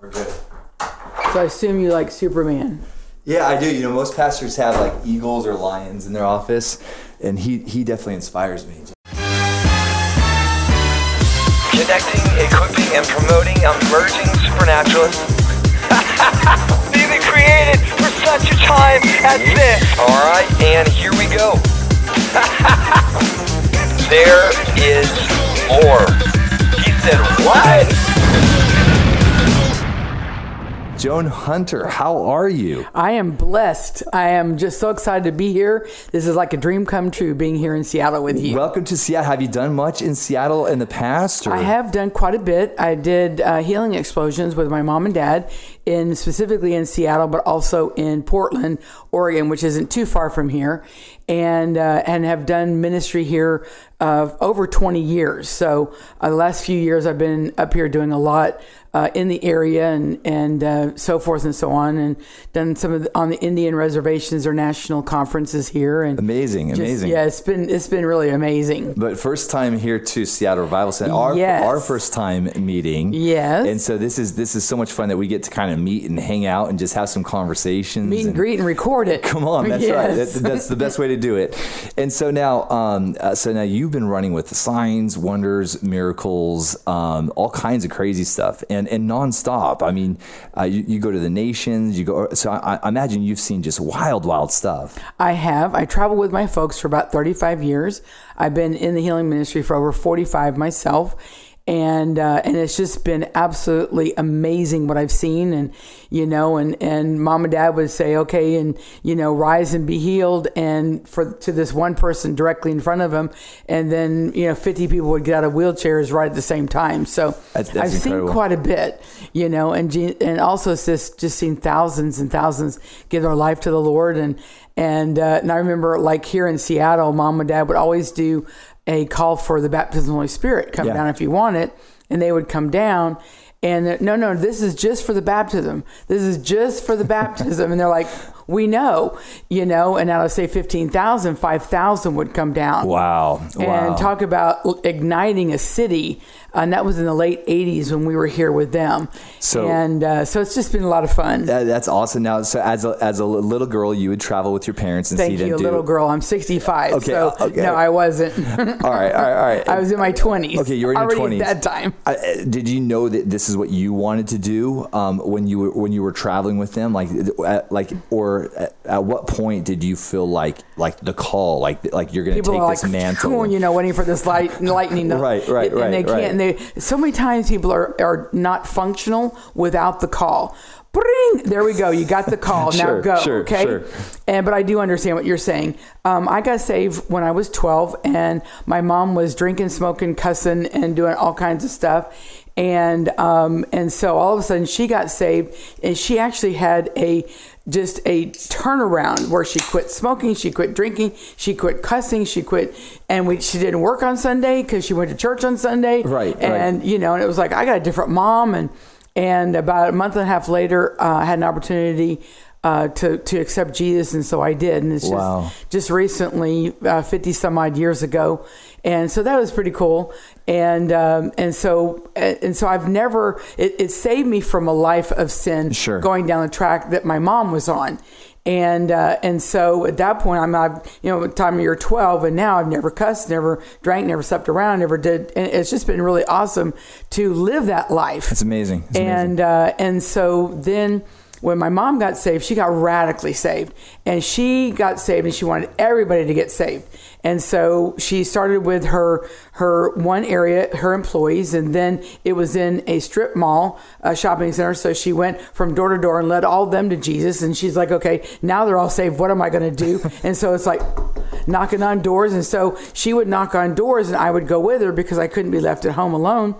We're good. So I assume you like Superman. Yeah, I do. You know, most pastors have like eagles or lions in their office, and he he definitely inspires me. Connecting, equipping, and promoting emerging supernaturalists. They've been created for such a time as this. All right, and here we go. there is more. He said, what? Joan Hunter, how are you? I am blessed. I am just so excited to be here. This is like a dream come true being here in Seattle with you. Welcome to Seattle. Have you done much in Seattle in the past? Or? I have done quite a bit. I did uh, healing explosions with my mom and dad, in specifically in Seattle, but also in Portland, Oregon, which isn't too far from here, and uh, and have done ministry here over 20 years. So uh, the last few years, I've been up here doing a lot uh, in the area and and uh, so forth and so on, and done some of the, on the Indian reservations or national conferences here. And amazing, just, amazing. Yeah, it's been it's been really amazing. But first time here to Seattle Revival Center, our Yes. our first time meeting. Yes. and so this is this is so much fun that we get to kind of meet and hang out and just have some conversations. Meet and greet and record it. Come on, that's right. That, that's the best way to do it. And so now, um, uh, so now you've been running with signs, wonders, miracles, um, all kinds of crazy stuff, and and nonstop. I mean, uh, you, you go to the nations, you go. So I, I imagine you've seen just wild, wild stuff. I have. I traveled with my folks for about 35 years. I've been in the healing ministry for over 45 myself. And uh, and it's just been absolutely amazing what I've seen, and you know, and, and mom and dad would say, okay, and you know, rise and be healed, and for to this one person directly in front of him, and then you know, 50 people would get out of wheelchairs right at the same time. So That's- that's I've incredible. seen quite a bit, you know, and and also it's just just seen thousands and thousands give their life to the Lord, and and uh, and I remember like here in Seattle, mom and dad would always do a call for the baptism of the Holy Spirit, come Yeah. down if you want it, and they would come down. And no, no, this is just for the baptism. This is just for the baptism. And they're like, we know, you know, and out of say 15,000, 5,000 would come down Wow, wow. and talk about igniting a city. And that was in the late 80s when we were here with them. So- and uh, so it's just been a lot of fun. That- that's awesome. Now, so as a, as a little girl, you would travel with your parents and Thank see them you, little girl. I'm 65. Okay, so okay. no, I wasn't. All right, all right, all right. I was in my 20s. Okay, you were in your 20s. at that time. I- uh, did you know that this is what you wanted to do um, when you were when you were traveling with them? Like, like, or at, at what point did you feel like like the call, like like you're going to take this like, mantle? you know, waiting for this light, lightning. to- Right, right, and they right, can't. And they so many times people are are not functional without the call. Bring, there we go. You got the call. Sure, now go. sure, okay. sure. And but I do understand what you're saying. Um, I got saved when I was 12, and my mom was drinking, smoking, cussing, and doing all kinds of stuff. And um, and so all of a sudden she got saved, and she actually had a just a turnaround where she quit smoking, she quit drinking, she quit cussing, she quit, and we she didn't work on Sunday because she went to church on Sunday. Right, right. And you know, and it was like I got a different mom, and and about a month and a half later, uh, I had an opportunity uh, to to accept Jesus, and so I did. And it's Wow. just just recently, uh, fifty some odd years ago, and so that was pretty cool. And um, and so and so I've never it, it saved me from a life of sin, Sure. going down the track that my mom was on. And uh, and so at that point, I'm I've, you know, time you're 12, and now I've never cussed, never drank, never slept around, never did. And it's just been really awesome to live that life. It's amazing. It's amazing. And uh, and so then when my mom got saved, she got radically saved, and she got saved, and she wanted everybody to get saved. And so she started with her her one area, her employees, and then it was in a strip mall, a shopping center. So she went from door to door and led all of them to Jesus. And she's like, okay, now they're all saved. What am I going to do? and so it's like knocking on doors. And so she would knock on doors, and I would go with her because I couldn't be left at home alone.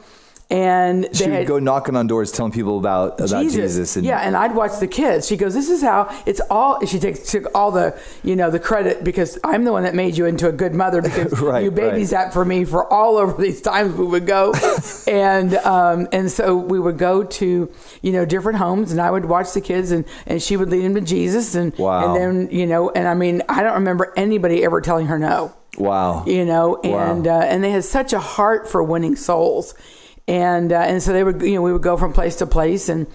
And they she would had, go knocking on doors, telling people about about Jesus. and yeah, and I'd watch the kids. She goes, "This is how it's all." She takes took all the you know the credit because I'm the one that made you into a good mother because Right, you babysat for me for all over these times we would go, and um, and so we would go to you know different homes and I would watch the kids and and she would lead them to Jesus and Wow. and then you know and I mean I don't remember anybody ever telling her no wow. you know, Wow. and uh, and they had such a heart for winning souls. And uh, and so they would you know we would go from place to place and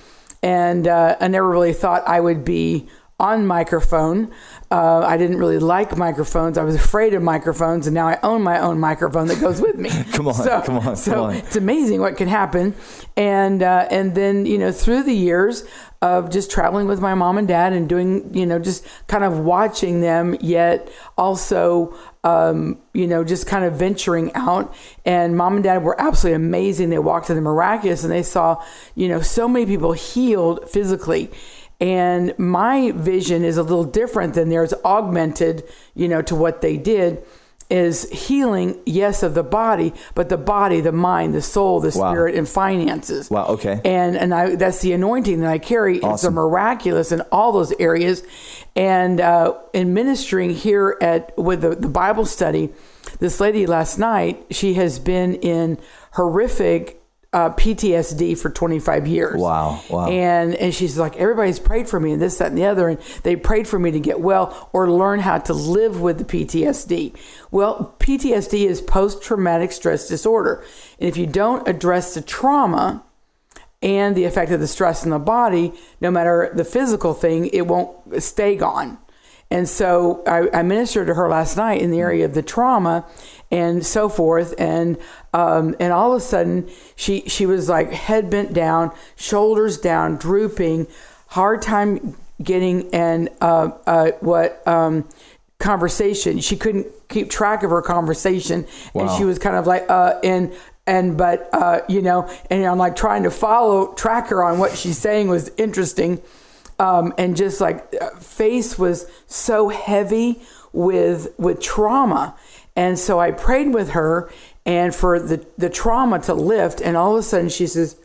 and uh, I never really thought I would be on microphone. Uh, I didn't really like microphones. I was afraid of microphones, and now I own my own microphone that goes with me. Come on, so, come on, So come on. it's amazing what can happen, and uh, and then you know through the years of just traveling with my mom and dad and doing you know just kind of watching them, yet also um, you know just kind of venturing out. And mom and dad were absolutely amazing. They walked to the miraculous, and they saw you know so many people healed physically and my vision is a little different than theirs augmented you know to what they did is healing yes of the body but the body the mind the soul the Wow. spirit and finances Wow, okay. and and I that's the anointing that I carry it's a miraculous in all those areas and uh, in ministering here at with the, the Bible study this lady last night she has been in horrific uh, PTSD for 25 years. Wow, wow. and and she's like everybody's prayed for me and this that and the other and they prayed for me to get well or learn how to live with the PTSD well PTSD is post traumatic stress disorder. And if you don't address the trauma and the effect of the stress in the body no matter the physical thing it won't stay gone and so I, I ministered to her last night in the area of the trauma and so forth. And um, and all of a sudden she she was like head bent down, shoulders down, drooping, hard time getting and uh, uh, what um, conversation. She couldn't keep track of her conversation, and she was kind of like uh, and and but uh, you know, and I'm like trying to follow track her on what she's saying was interesting um, and just like face was so heavy with with trauma. And so i prayed with her and for the the trauma to lift and all of a sudden she says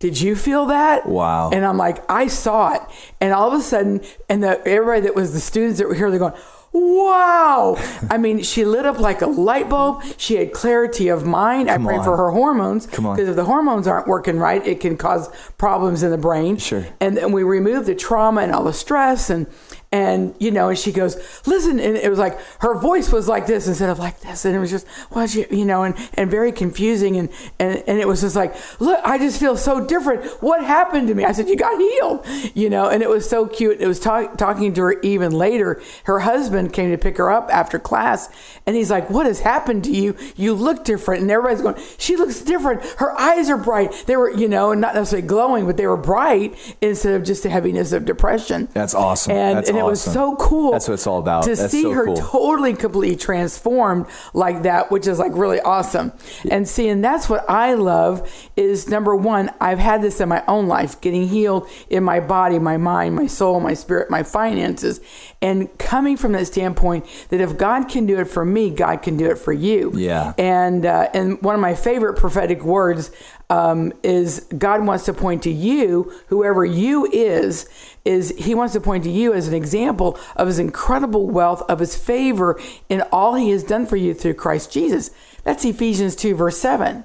did you feel that? Wow. and i'm like i saw it. And all of a sudden and the everybody that was the students that were here they're going wow i mean she lit up like a light bulb she had clarity of mind Come i pray on. for her hormones Come on. because if the hormones aren't working right it can cause problems in the brain Sure. and then we remove the trauma and all the stress and and you know and she goes listen and it was like her voice was like this instead of like this. And it was just well you you know and and very confusing. And and, and it was just like look i just feel so different. What happened to me? I said you got healed you know and it was so cute. It was talk, talking to her even later. Her husband came to pick her up after class and he's like what has happened to you? You look different. And everybody's going she looks different. Her eyes are bright. They were you know and not necessarily glowing but they were bright instead of just the heaviness of depression. That's awesome. and, That's and it was so cool. That's what it's all about. To That's see so her cool. totally, completely transformed like that, which is like really awesome. And see, and that's what I love is number one, I've had this in my own life, getting healed in my body, my mind, my soul, my spirit, my finances, and coming from that standpoint that if God can do it for me, God can do it for you. Yeah. And uh, and one of my favorite prophetic words um, is God wants to point to you, whoever you is, is He wants to point to you as an example of His incredible wealth, of His favor in all He has done for you through Christ Jesus. That's Ephesians 2, verse 7.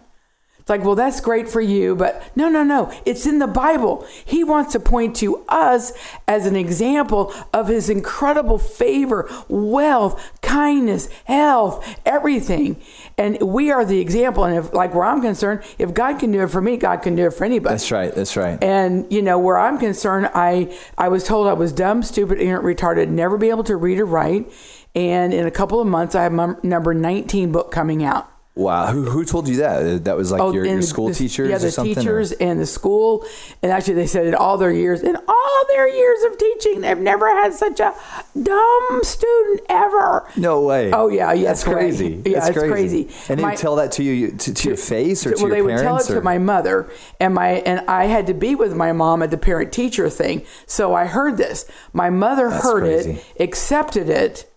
It's like, well, that's great for you, but no, no, no. It's in the Bible. He wants to point to us as an example of his incredible favor, wealth, kindness, health, everything. And we are the example. And if, like, where I'm concerned, if God can do it for me, God can do it for anybody. That's right. That's right. And you know where I'm concerned, I I was told I was dumb, stupid, ignorant, retarded, never be able to read or write. And in a couple of months, I have my number 19 book coming out. Wow. Who, who told you that? Uh, that was like oh, your, your school the- teachers Yeah, or the something? or- teachers and the school. And actually, they said in all their years, in all their years of teaching, they've never had such a dumb student ever. No way. Oh yeah, yeah, That's right. crazy. Yeah, That's it's crazy. And they My- would tell that to you to, to your face or to well, your they would parents? tell it to my mother, and my and I had to be with my mom at the parent teacher thing. So I heard this. My mother That's heard crazy. it, accepted it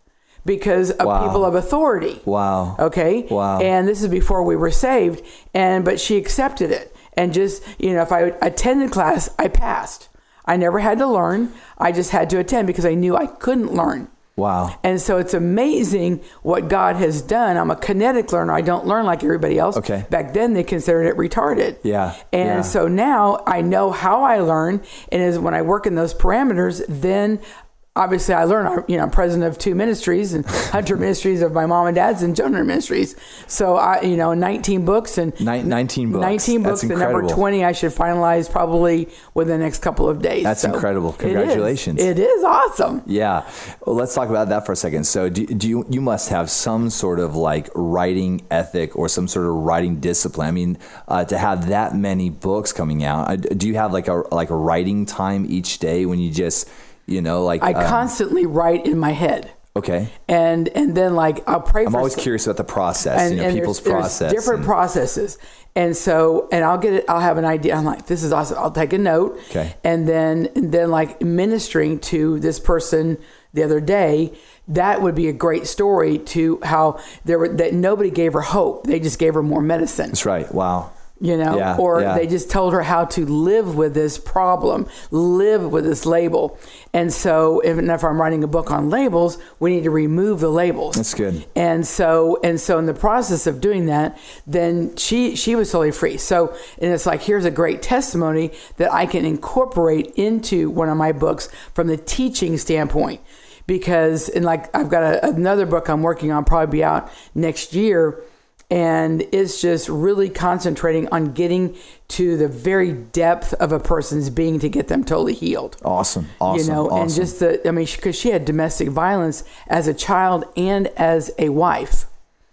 because of Wow. people of authority. Wow. Okay. Wow. And this is before we were saved, and but she accepted it, and just you know, if I attended class, I passed. I never had to learn. I just had to attend because I knew I couldn't learn. Wow. And so it's amazing what God has done. I'm a kinetic learner. I don't learn like everybody else. Okay. Back then they considered it retarded. Yeah, And yeah. so now I know how I learn. And as when I work in those parameters, then obviously I learned, you know, I'm president of two ministries and Hunter Ministries of my mom and dad's and Jonah Ministries. So I, you know, 19 books and Nin- 19 books. 19 That's books. And number incredible. 20 I should finalize probably within the next couple of days. That's So incredible. Congratulations. It is awesome. Yeah. Well, let's talk about that for a second. So, do, do you you must have some sort of like writing ethic or some sort of writing discipline? I mean, uh, to have that many books coming out, uh, do you have like a like a writing time each day when you just you know like I um, constantly write in my head. okay. And and then like I'll pray I'm always some- curious about the process. you know, there's- people's there's process. different and- processes. And so, and I'll get it. I'll have an idea. I'm like, this is awesome. I'll take a note. Okay. And then, and then like ministering to this person the other day, that would be a great story to how there were that nobody gave her hope. They just gave her more medicine That's right. Wow. You know, Yeah, or yeah. they just told her how to live with this problem, live with this label. And so, if, and if I'm writing a book on labels, we need to remove the labels. That's good. And so, and so, in the process of doing that, then she she was totally free. So, and it's like here's a great testimony that I can incorporate into one of my books from the teaching standpoint. Because, and like I've got a, another book I'm working on, probably be out next year and it's just really concentrating on getting to the very depth of a person's being to get them totally healed. Awesome. Awesome. you know, and just the, I mean, because she had domestic violence as a child and as a wife,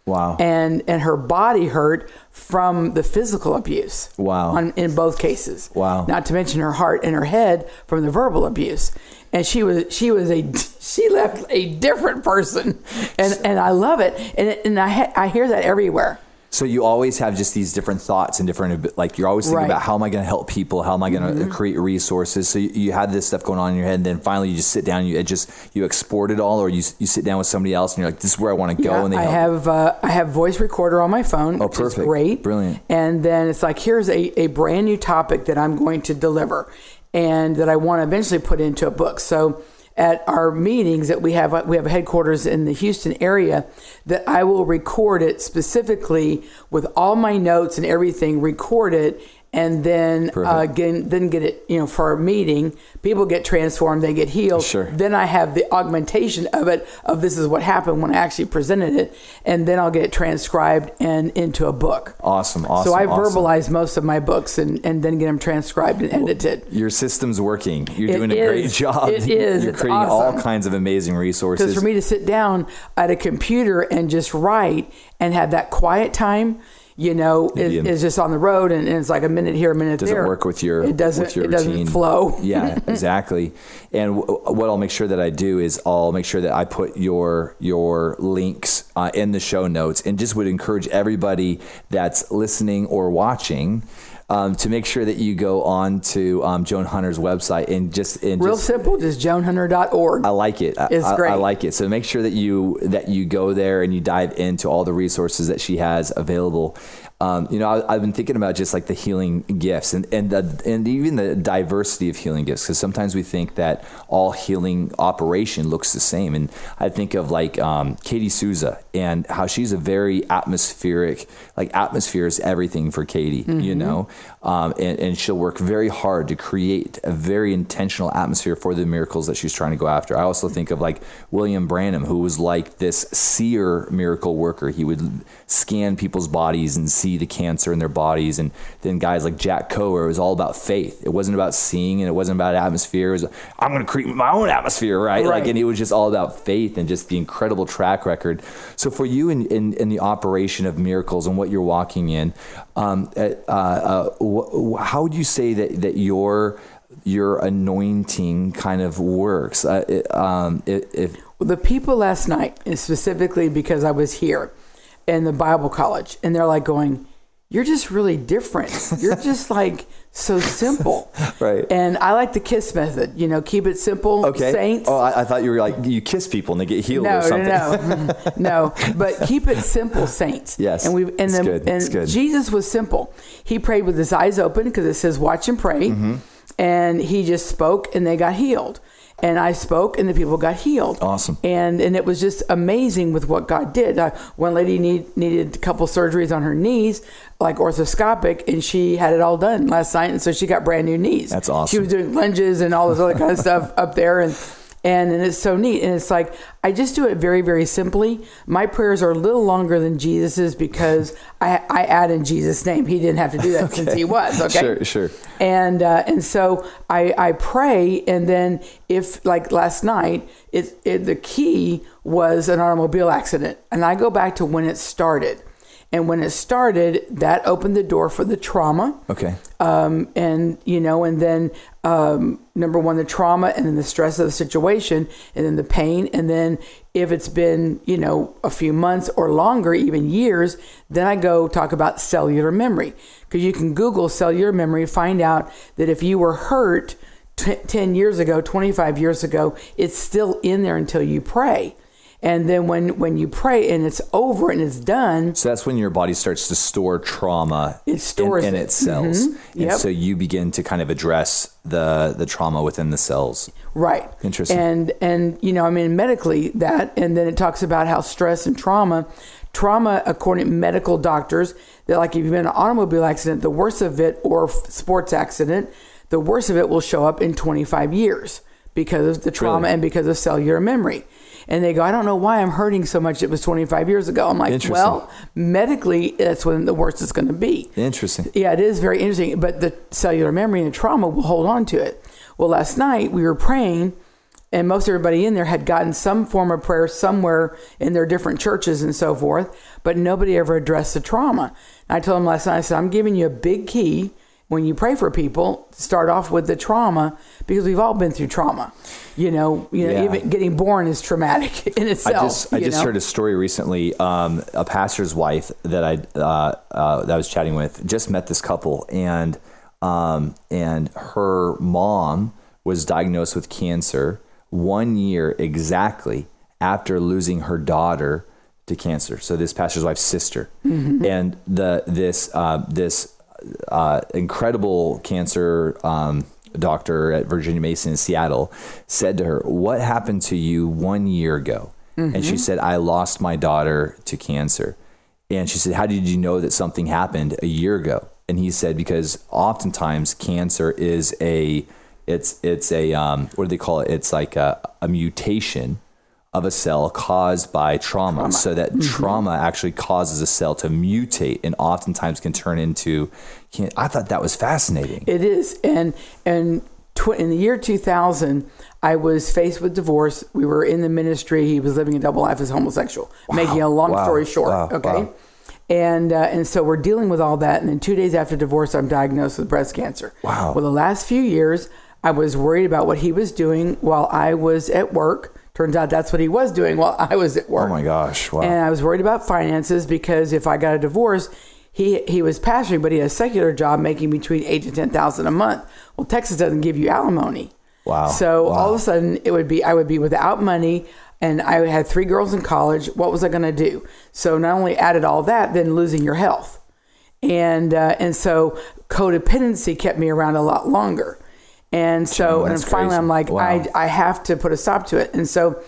wow. and and her body hurt from the physical abuse. Wow. On, in both cases. Wow. Not to mention her heart and her head from the verbal abuse, and she was she was a she left a different person, and and I love it, and and I ha- I hear that everywhere. So you always have just these different thoughts and different like you're always thinking Right. Mm-hmm. about how am I going to help people? How am I going to create resources? So you, you have this stuff going on in your head, and then finally you just sit down, and you it just you export it all, or you you sit down with somebody else, and you're like, this is where I want to go, Yeah, and they I help. have uh, I have voice recorder on my phone, Oh, which perfect. is great, Brilliant. And then it's like here's a, a brand new topic that I'm going to deliver, and that I want to eventually put into a book. So at our meetings that we have, we have headquarters in the Houston area, that I will record it specifically with all my notes and everything, record it. And then, uh, get, then get it, you know, for a meeting. People get transformed, they get healed. Sure. Then I have the augmentation of it of this is what happened when I actually presented it, and then I'll get it transcribed and into a book. awesome, awesome. so I awesome. verbalize most of my books and, and then get them transcribed and edited. Your system's working. You're It doing a great job. It is. You're It's creating all kinds of amazing resources. Because for me to sit down at a computer and just write and have that quiet time, you know, is, Yeah. is just on the road and, and it's like a minute here, a minute there. doesn't there. work with your it doesn't with your it doesn't flow. yeah, exactly. And w- what I'll make sure that I do is I'll make sure that I put your your links uh, in the show notes, and just would encourage everybody that's listening or watching. Um, to make sure that you go on to um, Joan Hunter's website and just and Real just, simple, just joanhunter.org. I like it. I, It's I- I, like it. So make sure that you that you go there and you dive into all the resources that she has available. Um, you know, I, I've been thinking about just like the healing gifts and and the, and even the diversity of healing gifts because sometimes we think that all healing operation looks the same. And I think of like um, Katie Souza and how she's a very atmospheric, like atmosphere is everything for Katie. You Mm-hmm. know, um, and, and she'll work very hard to create a very intentional atmosphere for the miracles that she's trying to go after. I also think of like William Branham, who was like this seer miracle worker. He would scan people's bodies and see the cancer in their bodies. And then guys like Jack Coe, it was all about faith. It wasn't about seeing and it wasn't about atmosphere. It was, I'm going to create my own atmosphere, right? Like, and it was just all about faith and just the incredible track record. So for you in, in, in the operation of miracles and what you're walking in, um, uh, uh, how would you say that, that your your anointing kind of works? Uh, it- um, if Well, the people last night, and specifically because I was here in the Bible college, and they're like going, You're just really different. You're just like so simple. Right. And I like the KISS method, you know, keep it simple, okay, saints. oh, I, I thought you were like you kiss people and they get healed no, or something. no, no, no. But keep it simple, saints. Yes, and we've and it's then good, and it's good. Jesus was simple. He prayed with his eyes open because it says watch and pray, Mm-hmm. and he just spoke and they got healed. And I spoke and the people got healed. Awesome. And and it was just amazing with what God did. Uh, one lady need, needed a couple surgeries on her knees, like orthoscopic, and she had it all done last night, and so she got brand new knees. That's awesome. She was doing lunges and all this other kind of stuff up there, and And, and it's so neat. And it's like, I just do it very, very simply. My prayers are a little longer than Jesus's because I, I add in Jesus' name. He didn't have to do that since he was. Okay. Sure, sure. And uh, and so I, I pray, and then if like last night, it, it the key was an automobile accident, and I go back to when it started. And when it started, that opened the door for the trauma Okay. um, and you know, and then um, number one, the trauma, and then the stress of the situation, and then the pain, and then if it's been you know a few months or longer, even years, then I go talk about cellular memory because you can Google cellular memory, find out that if you were hurt ten years ago, twenty five years ago, it's still in there until you pray. And then when, when you pray and it's over and it's done, So that's when your body starts to store trauma It stores in, in its cells. Mm-hmm. And Yep. so you begin to kind of address the the trauma within the cells. Right. Interesting. And and you know, I mean medically that and then it talks about how stress and trauma trauma according to medical doctors that like if you've been in an automobile accident, the worst of it or sports accident, the worst of it will show up in 25 years because of the trauma Really? and because of cellular memory. And they go, I don't know why I'm hurting so much. It was 25 years ago. I'm like, well, medically, that's when the worst is going to be. Interesting. Yeah, it is very interesting. But the cellular memory and trauma will hold on to it. Well, last night we were praying, and most everybody in there had gotten some form of prayer somewhere in their different churches and so forth, but nobody ever addressed the trauma. And I told them last night, I said, I'm giving you a big key when you pray for people. Start off with the trauma because we've all been through trauma. You know, you know, Yeah. even getting born is traumatic in I itself. just I just know? heard a story recently. Um, a pastor's wife that I uh, uh, that I was chatting with just met this couple, and um, and her mom was diagnosed with cancer one year exactly after losing her daughter to cancer. So this pastor's wife's sister, and the this uh, this uh, incredible cancer um, doctor at Virginia Mason in Seattle said to her, "What happened to you one year ago?" And she said, "I lost my daughter to cancer." And she said, "How did you know that something happened a year ago?" And he said, "Because oftentimes cancer is a it's it's a um, what do they call it? It's like a, a mutation." Of a cell caused by trauma, so that Mm-hmm. trauma actually causes a cell to mutate and oftentimes can turn into can, i thought that was fascinating It is, and and tw- in the year 2000, I was faced with divorce. We were in the ministry. He was living a double life as homosexual. Making a long Wow. story short, Wow. okay. Wow. And uh, and so we're dealing with all that. And then two days after divorce, I'm diagnosed with breast cancer. Wow. Well, the last few years, I was worried about what he was doing while I was at work. Turns out that's what he was doing while I was at work. oh my gosh wow And I was worried about finances because if I got a divorce, he he was pastoring, but he had a secular job making between eight to ten thousand a month. Well, Texas doesn't give you alimony. Wow. So Wow. all of a sudden, it would be I would be without money, and I had three girls in college. What was I going to do? So not only added all that, then losing your health, and uh, and so codependency kept me around a lot longer. And so, and finally, crazy. I'm like, Wow. I I have to put a stop to it. And so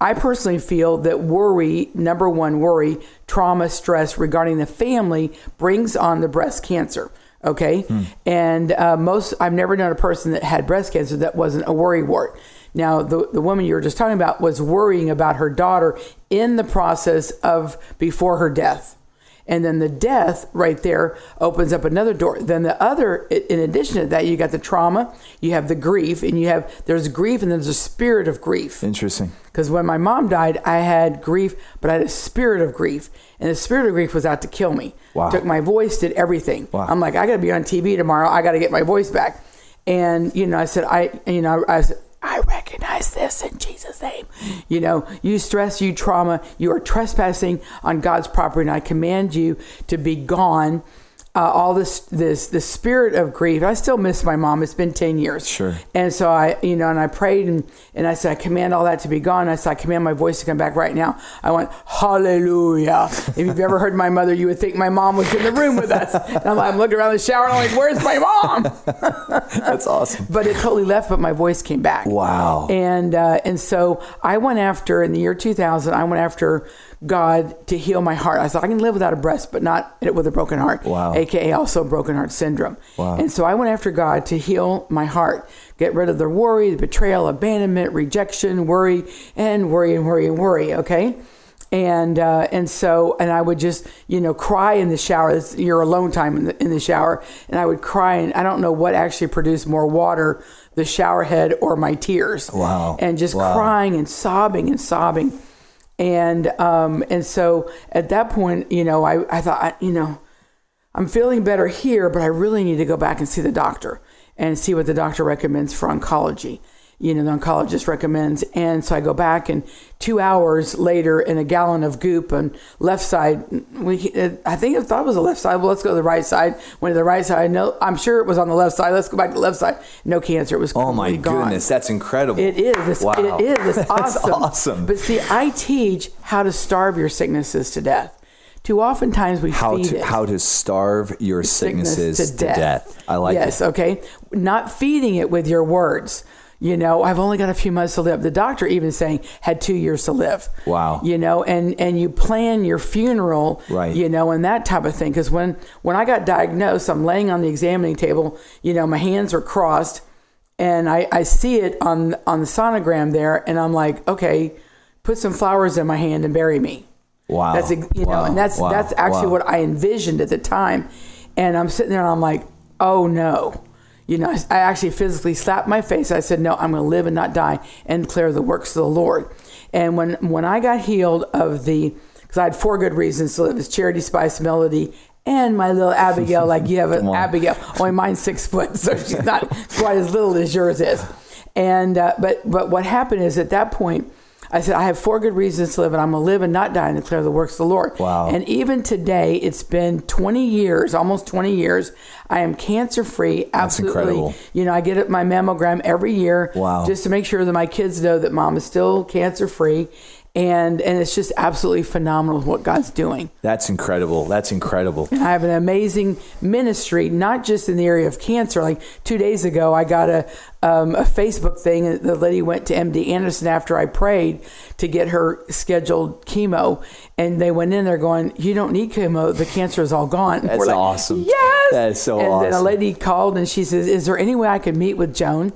I personally feel that worry, number one, worry, trauma, stress regarding the family brings on the breast cancer. Okay. And uh, most, I've never known a person that had breast cancer that wasn't a worry wart. Now, the, the woman you were just talking about was worrying about her daughter in the process of before her death. And then the death right there opens up another door. Then the other, in addition to that, you got the trauma, you have the grief, and you have, there's grief and there's a spirit of grief. interesting Because when my mom died, I had grief, but I had a spirit of grief. And the spirit of grief was out to kill me. Wow. Took my voice, did everything. Wow. I'm like, I got to be on TV tomorrow. I got to get my voice back. And, you know, I said, I, you know, I said, This in Jesus' name. You know, you stress, you trauma, you are trespassing on God's property, and I command you to be gone. Uh, all this, this, the spirit of grief. I still miss my mom. It's been ten years. Sure. And so I, you know, and I prayed and, and I said, I command all that to be gone. I said, I command my voice to come back right now. I went, Hallelujah. if you've ever heard my mother, you would think my mom was in the room with us. And I'm, like, I'm looking around the shower and I'm like, where's my mom? that's awesome But it totally left, but my voice came back. Wow. And uh, and so I went after in the year 2000. I went after God to heal my heart. I thought I can live without a breast, but not with a broken heart. Wow. AKA also broken heart syndrome. Wow. And so I went after God to heal my heart, get rid of the worry, the betrayal, abandonment, rejection, worry, and worry and worry and worry. Okay. And uh, and so and I would just you know cry in the shower. It's your alone time in the in the shower, and I would cry. And I don't know what actually produced more water, the shower head or my tears. Wow. And just Wow. crying and sobbing and sobbing and um, and so at that point, you know, I, I thought, you know, I'm feeling better here, but I really need to go back and see the doctor and see what the doctor recommends for oncology. You know, the oncologist recommends, and so I go back, and two hours later, in a gallon of goop on left side, we I think I thought it was the left side. Well, let's go to the right side. Went to the right side. No, I'm sure it was on the left side. Let's go back to the left side. No cancer. It was Oh my gone. goodness, that's incredible. It is. It's, Wow. It is. It's That's awesome. awesome. But see, I teach how to starve your sicknesses to death. Too oftentimes we how feed to it. how to starve your sickness sicknesses to death. I like that. yes, it. okay. Not feeding it with your words. You know, I've only got a few months to live. The doctor even saying had two years to live. Wow. You know, and and you plan your funeral. Right. You know, and that type of thing. Because when when I got diagnosed, I'm laying on the examining table. You know, my hands are crossed, and I I see it on on the sonogram there, and I'm like, okay, put some flowers in my hand and bury me. Wow. That's you know, Wow. and that's Wow. that's actually Wow. what I envisioned at the time. And I'm sitting there and I'm like, oh no. You know, I actually physically slapped my face. I said, no, I'm going to live and not die and declare the works of the Lord. And when when I got healed of the, because I had four good reasons to live: it's charity, spice, melody, and my little Abigail. like you have an Abigail, only mine's six foot, so she's not quite as little as yours is. And uh, but but what happened is at that point. I said, I have four good reasons to live, and I'm going to live and not die and declare the works of the Lord. Wow. And even today, it's been 20 years, almost 20 years. I am cancer free. Absolutely. incredible. You know, I get my mammogram every year Wow. just to make sure that my kids know that mom is still cancer free. And, and it's just absolutely phenomenal what God's doing. That's incredible. That's incredible. I have an amazing ministry, not just in the area of cancer. Like two days ago, I got a um, a Facebook thing. and The lady went to MD Anderson after I prayed to get her scheduled chemo, and they went in there going, "You don't need chemo. The cancer is all gone." That's like, awesome. Yes, That is so awesome. and then a lady called and she says, "Is there any way I could meet with Joan?"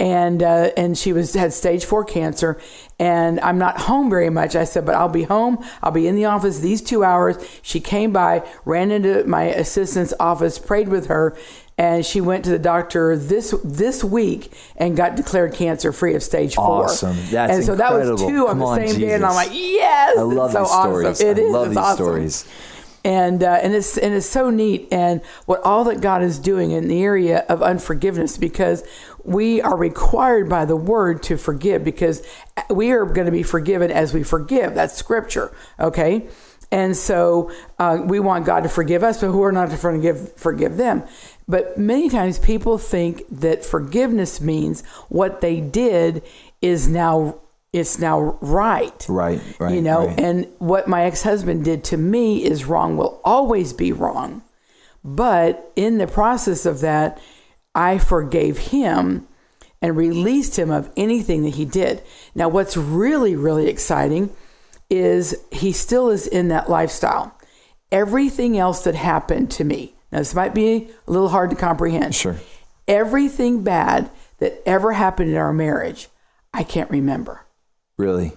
And uh, and she was had stage four cancer and I'm not home very much. I said, but I'll be home. I'll be in the office these two hours. She came by, ran into my assistant's office, prayed with her, and she went to the doctor this this week and got declared cancer free of stage four. Awesome. That's and so that was incredible. two on Come the on, same day, and I'm Jesus. like, yes, I love it's so these awesome. stories. It I is. love these awesome stories. and uh, and it's and it's so neat and what all that God is doing in the area of unforgiveness because we are required by the word to forgive because we are going to be forgiven as we forgive. That's scripture okay? And so uh, we want God to forgive us but who are not to forgive forgive them? But many times people think that forgiveness means what they did is now it's now right. Right, right, you know right. and what my ex-husband did to me is wrong will always be wrong. But in the process of that i forgave him and released him of anything that he did now what's really really exciting is he still is in that lifestyle everything else that happened to me now this might be a little hard to comprehend Sure. everything bad that ever happened in our marriage i can't remember Really?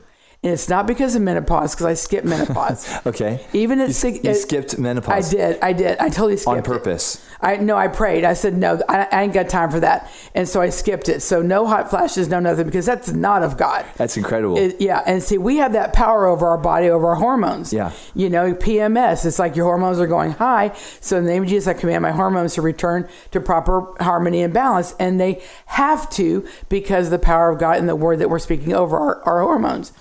And it's not because of menopause, because I skipped menopause. Okay. Even at you, six, you at- skipped menopause. I did. I did. I totally skipped On it. purpose. I no. I prayed. I said no. I, I ain't got time for that, and so I skipped it. So no hot flashes, no nothing, because that's not of God. That's incredible. It- yeah, and see, we have that power over our body, over our hormones. Yeah. You know, PMS, it's like your hormones are going high. So in the name of Jesus, I command my hormones to return to proper harmony and balance. And they have to because of the power of God and the word that we're speaking over our, our hormones.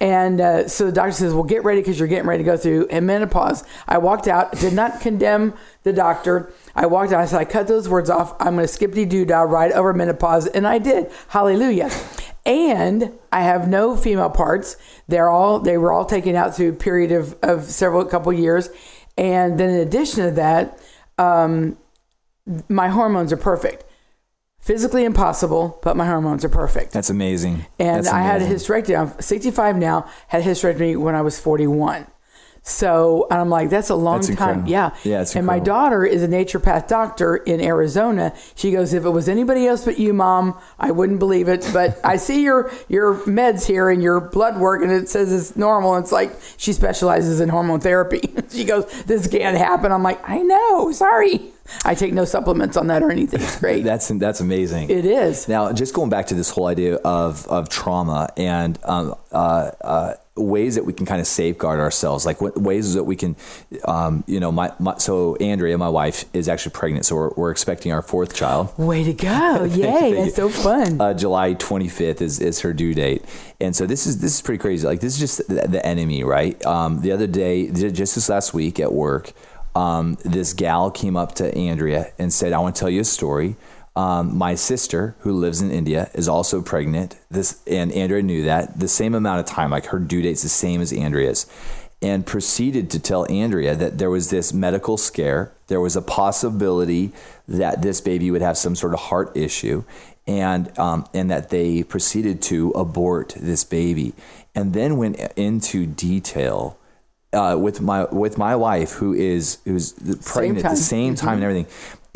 And uh, so the doctor says, well, get ready because you're getting ready to go through a menopause. I walked out, did not condemn the doctor. I walked out, I said, I cut those words off. I'm going to skippity doo dah right over menopause. And I did. Hallelujah. And I have no female parts. They're all, they were all taken out through a period of, of several, couple years. And then in addition to that, um, my hormones are perfect. Physically impossible, but my hormones are perfect. That's amazing. And That's I had a hysterectomy. I'm 65 now. Had a hysterectomy when I was 41. So and I'm like, that's a long That's time. incredible. Yeah. Yeah, it's and my daughter is a naturopath doctor in Arizona. She goes, if it was anybody else but you, mom, I wouldn't believe it. But I see your your meds here and your blood work, and it says it's normal. It's like she specializes in hormone therapy. she goes, this can't happen. I'm like, I know. Sorry. I take no supplements on that or anything. It's great. That's that's amazing. it is. Now, just going back to this whole idea of, of trauma and um, uh, uh, ways that we can kind of safeguard ourselves, like what ways that we can, um, you know, my, my so Andrea, my wife, is actually pregnant, so we're, we're expecting our fourth child. Way to go! Yay! That's so fun. Uh, July 25th is, is her due date, and so this is this is pretty crazy. Like this is just the, the enemy, right? Um, the other day, just this last week at work, um, this gal came up to Andrea and said, "I want to tell you a story." Um, my sister, who lives in India, is also pregnant. This and Andrea knew that the same amount of time, like her due date's the same as Andrea's, and proceeded to tell Andrea that there was this medical scare. There was a possibility that this baby would have some sort of heart issue, and um, and that they proceeded to abort this baby, and then went into detail uh, with my with my wife who is who's pregnant at the same time and everything.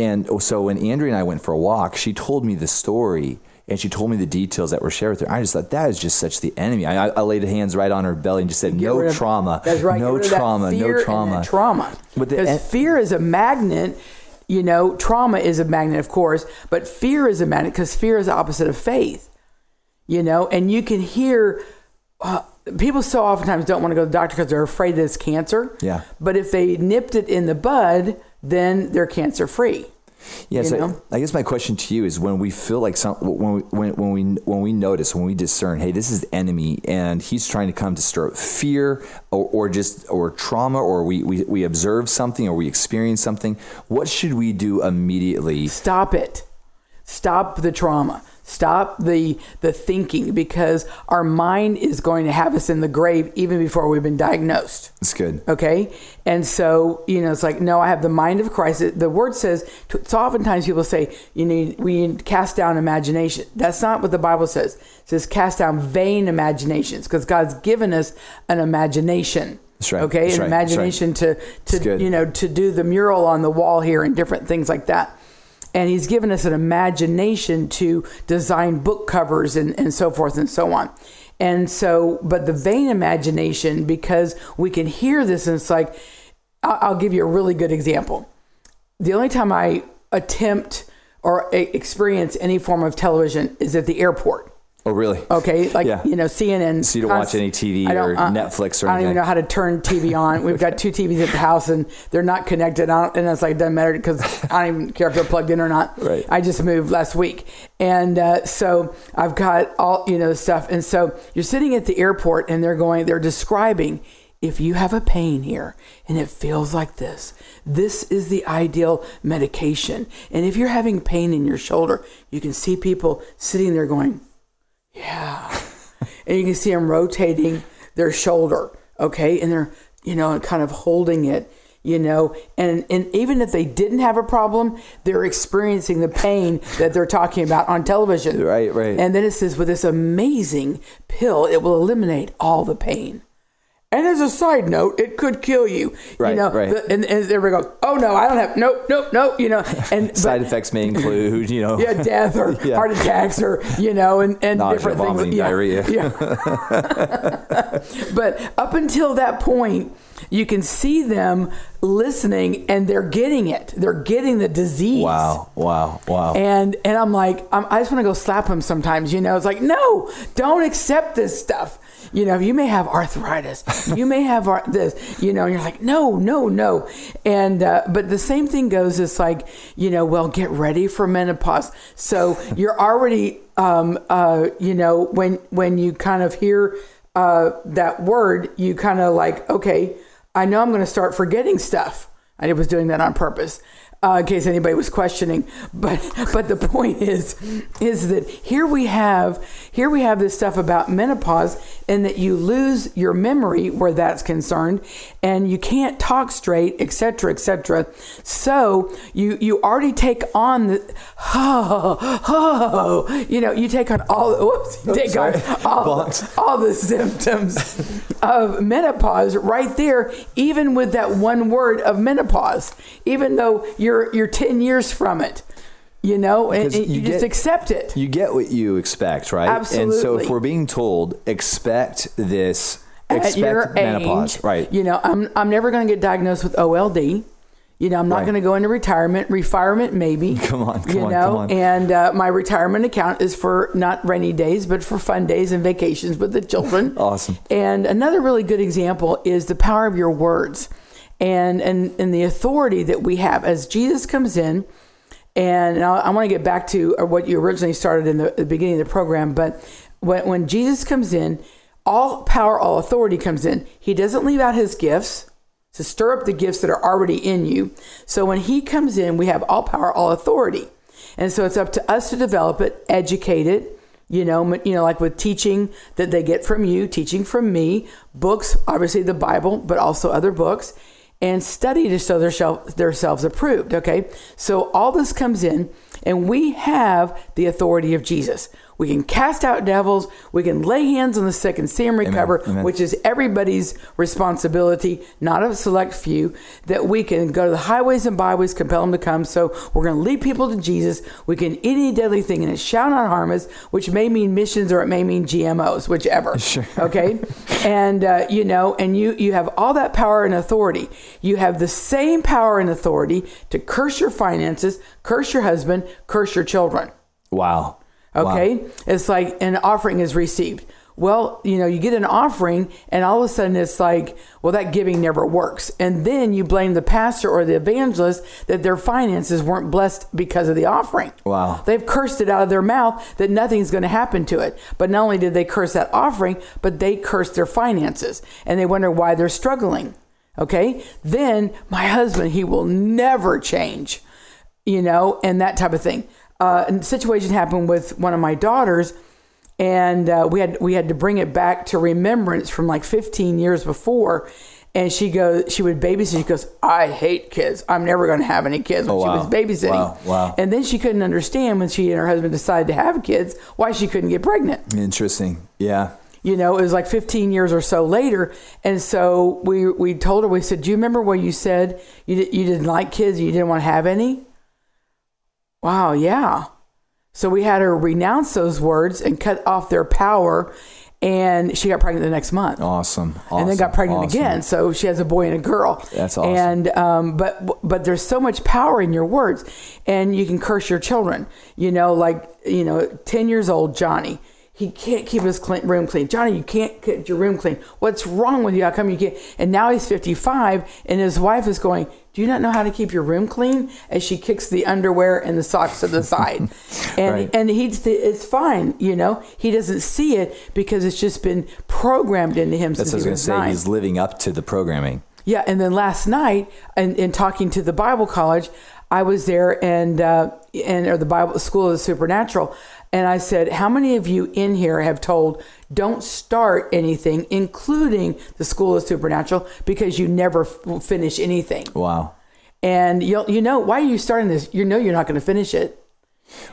And so when Andrea and I went for a walk, she told me the story and she told me the details that were shared with her. I just thought that is just such the enemy. I, I laid hands right on her belly and just said, "No of- trauma, That's right. no get rid of that trauma, no trauma." trauma. Because fear is a magnet. You know, trauma is a magnet, of course, but fear is a magnet because fear is the opposite of faith. You know, and you can hear uh, people so oftentimes don't want to go to the doctor because they're afraid that it's cancer. Yeah. But if they nipped it in the bud, then they're cancer free. Yeah, you so know? I guess my question to you is when we feel like some when we when, when we when we notice when we discern, hey, this is the enemy and he's trying to come to stir up fear or, or just or trauma or we, we we observe something or we experience something, what should we do immediately? Stop it. Stop the trauma. Stop the the thinking because our mind is going to have us in the grave even before we've been diagnosed. It's good. Okay. And so, you know, it's like, no, I have the mind of Christ. The word says, so oftentimes people say, you need, we need to cast down imagination. That's not what the Bible says. It says cast down vain imaginations because God's given us an imagination. That's right. Okay. That's an right. That's right. imagination to, to, you know, to do the mural on the wall here and different things like that. And he's given us an imagination to design book covers and, and so forth and so on. And so, but the vain imagination, because we can hear this and it's like, I'll, I'll give you a really good example. The only time I attempt or experience any form of television is at the airport. Oh, really? Okay, like Yeah. you know, CNN. So you don't watch any TV or Netflix or I don't even know how to turn TV on. We've got two TVs at the house, and they're not connected. I don't, and it's like doesn't matter because I don't even care if they're plugged in or not. Right. I just moved last week, and uh, so I've got all you know stuff. And so you're sitting at the airport, and they're going. They're describing. If you have a pain here and it feels like this, this is the ideal medication. And if you're having pain in your shoulder, you can see people sitting there going, yeah. and you can see them rotating their shoulder, okay? And they're, you know, kind of holding it, you know, and, and even if they didn't have a problem, they're experiencing the pain that they're talking about on television. Right, right. And then it says, with this amazing pill, it will eliminate all the pain. And as a side note, it could kill you. Right, you know, right. the- and, and everybody goes, "Oh no, I don't have nope, nope, nope." You know, and Side but- effects may include, you know, yeah, death or Yeah. heart attacks or you know, and, and Nausea, different vomiting, things. Yeah, diarrhea. Yeah. but up until that point, you can see them listening, and they're getting it. They're getting the disease. wow, wow, wow. And and I'm like, I'm, I just want to go slap them sometimes. You know, it's like, no, don't accept this stuff. You know, you may have arthritis, you may have ar- this. You know, you're like, no, no, no. And uh, but the same thing goes. It's like, you know, well, get ready for menopause. So you're already, um, uh, you know, when when you kind of hear uh, that word, you kind of like, okay, I know I'm going to start forgetting stuff. And it was doing that on purpose. Uh, in case anybody was questioning. But but the point is is that here we have here we have this stuff about menopause and that you lose your memory where that's concerned and you can't talk straight, etc., etc. So you you already take on the oh, oh, you know you take on all whoops, you take sorry. on all, Bonks. all the symptoms of menopause right there, even with that one word of menopause, even though you're you're ten years from it, you know, and, Because and you, you just get- accept it. You get what you expect, right? Absolutely. and so if we're being told, expect this, At expect your menopause, age, right? You know, I'm I'm never going to get diagnosed with OLD. You know, I'm not Right. going to go into retirement. Refirement, maybe. Come on, come you on, know, come on. and uh, my retirement account is for not rainy days, but for fun days and vacations with the children. Awesome. And another really good example is the power of your words, and and and the authority that we have as Jesus comes in. And I, I want to get back to uh, what you originally started in the, the beginning of the program, but when, when Jesus comes in, all power, all authority comes in. He doesn't leave out his gifts to stir up the gifts that are already in you. So when he comes in, we have all power, all authority. And so it's up to us to develop it, educate it, you know, you know, like with teaching that they get from you, teaching from me, books, obviously the Bible, but also other books, and study to show theirself, themselves approved. Okay. So all this comes in, and we have the authority of Jesus. We can cast out devils. We can lay hands on the sick and see them recover, Amen. which is everybody's responsibility, not a select few, that we can go to the highways and byways, compel them to come. So we're going to lead people to Jesus. We can eat any deadly thing and it shall not harm us, which may mean missions or it may mean GMOs, whichever. Sure. Okay. and, uh, you know, and you, you have all that power and authority. You have the same power and authority to curse your finances, curse your husband, curse your children. wow. Okay. Wow. It's like an offering is received. Well, you know, you get an offering and all of a sudden it's like, well, that giving never works. And then you blame the pastor or the evangelist that their finances weren't blessed because of the offering. Wow. They've cursed it out of their mouth that nothing's going to happen to it. But not only did they curse that offering, but they cursed their finances and they wonder why they're struggling. Okay. Then my husband, he will never change, you know, and that type of thing. Uh, and situation happened with one of my daughters and uh, we had we had to bring it back to remembrance from like 15 years before. And she goes she would babysit she goes i hate kids. I'm never going to have any kids. When Oh, she was babysitting. Wow, wow. and then she couldn't understand when she and her husband decided to have kids why she couldn't get pregnant. Interesting. Yeah. you know it was like 15 years or so later. And so we we told her we said do you remember what you said? You, you didn't like kids? You didn't want to have any wow yeah so we had her renounce those words and cut off their power and she got pregnant the next month Awesome. and then got pregnant Awesome. again. So she has a boy and a girl. That's awesome. And um, but but there's so much power in your words, and you can curse your children. You know, like you know, ten years old Johnny. He can't keep his clean, room clean. Johnny, you can't keep your room clean. What's wrong with you? How come you can't? And now he's 55, and his wife is going, Do you not know how to keep your room clean? As she kicks the underwear and the socks to the side. and Right. and he's it's fine, you know. He doesn't see it because it's just been programmed into him That's since what I was going to say. He's living up to the programming. Yeah, and then last night, and in talking to the Bible college, I was there and uh, and or the Bible School of the Supernatural, and I said, "How many of you in here have told don't start anything, including the School of Supernatural, because you never f- finish anything?" Wow. And you you know why are you starting this? You know you're not going to finish it.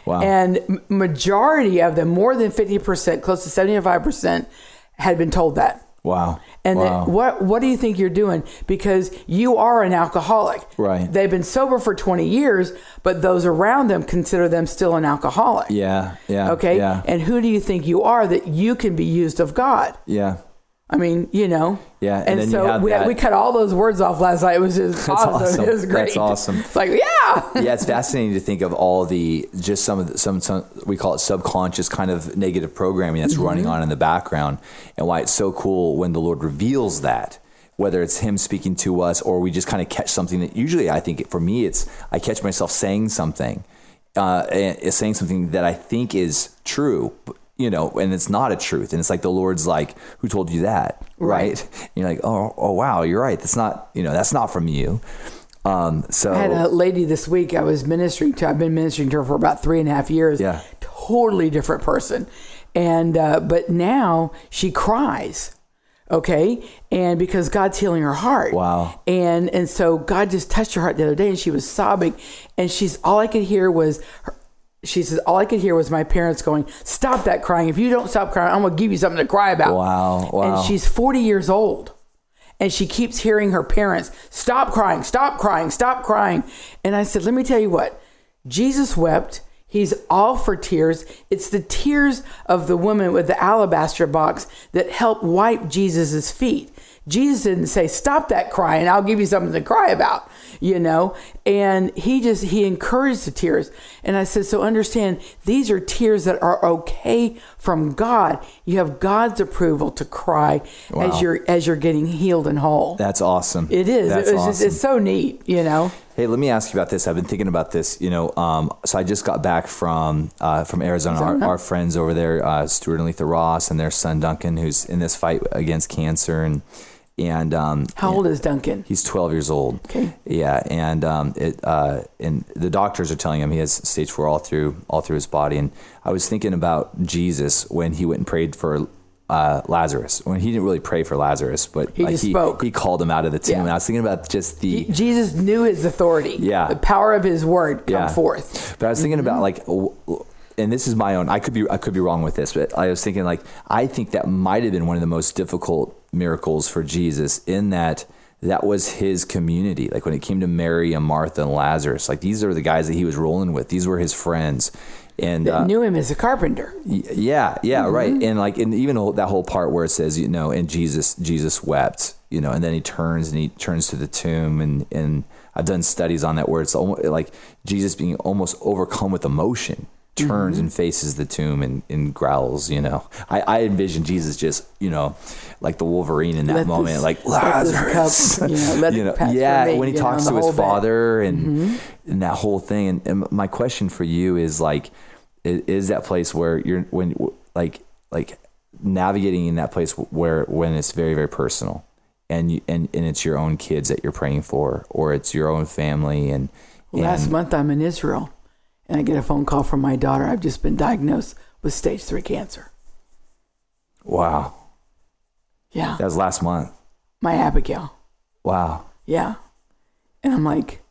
Wow. And m- majority of them, more than fifty percent, close to seventy five percent, had been told that. Wow. And wow. then what what do you think you're doing? Because you are an alcoholic. Right. They've been sober for 20 years, but those around them consider them still an alcoholic. Yeah. Yeah. Okay. Yeah. And who do you think you are that you can be used of God? yeah. I mean, you know. Yeah, and And, then you so we, that- we cut all those words off last night. It was just awesome. awesome. It was great. That's awesome. It's like, yeah. yeah, it's fascinating to think of all the just some of the, some, some we call it subconscious kind of negative programming that's running Mm-hmm. on in the background, and why it's so cool when the Lord reveals that. Whether it's Him speaking to us, or we just kind of catch something that usually I think for me it's I catch myself saying something, uh, saying something that I think is true, you know, and it's not a truth, and it's like the Lord's like, "Who told you that?" Right? And you're like, "Oh, oh, wow, you're right. That's not, you know, that's not from you." Um, so I had a lady this week I was ministering to. I've been ministering to her for about three and a half years. Yeah. Totally different person. And, uh, but now she cries. Okay. And because God's healing her heart. Wow. And, and so God just touched her heart the other day and she was sobbing. And she's, all I could hear was, her, she says, all I could hear was my parents going, stop that crying. If you don't stop crying, I'm going to give you something to cry about. Wow, wow. And she's 40 years old and she keeps hearing her parents stop crying stop crying stop crying. And i said let me tell you what. Jesus wept. He's all for tears. It's the tears of the woman with the alabaster box that helped wipe jesus' feet. Jesus didn't say stop that crying. I'll give you something to cry about you know and he just he encouraged the tears and i said so understand these are tears that are okay from god you have god's approval to cry Wow. as you're as you're getting healed and whole that's awesome. it is That's it was just, awesome. it's so neat you know Hey, let me ask you about this. I've been thinking about this. You know, um, so I just got back from uh, from Arizona. Our, our friends over there, uh, Stuart and Letha Ross, and their son Duncan, who's in this fight against cancer, and and um, how old is duncan He's 12 years old. Okay. Yeah, and um, it uh, and the doctors are telling him he has stage four all through all through his body. And I was thinking about Jesus when he went and prayed for uh, Lazarus. When he didn't really pray for Lazarus, but He like, he, spoke. he called him out of the tomb. Yeah. And I was thinking about just the He- jesus knew his authority Yeah. the power of his word come Yeah. forth But I was thinking Mm-hmm. about like, w- and this is my own. I could be I could be wrong with this, but I was thinking like I think that might have been one of the most difficult miracles for Jesus in that that was his community. Like when it came to Mary and Martha and Lazarus, like these are the guys that he was rolling with. These were his friends, and uh, knew him as a carpenter Y- Yeah, yeah, Mm-hmm. right. And like, and even that whole part where it says, you know, and Jesus, Jesus wept, you know, and then he turns and he turns to the tomb, and and I've done studies on that where it's almost like Jesus being almost overcome with emotion, turns Mm-hmm. and faces the tomb and, and growls. You know, I, I envision Jesus just, you know, like the Wolverine in that Let moment, this- like Lazarus, cup, you know, let it pass yeah, me, when he you know, talks to his whole bit. Mm-hmm. father and and that whole thing. And, and my question for you is like, i- is that place where you're when like like navigating in that place where when it's very very personal and you and, and it's your own kids that you're praying for or it's your own family and, last and month i'm in israel and i get a phone call from my daughter i've just been diagnosed with stage three cancer wow yeah that was last month my abigail wow Yeah. And I'm like,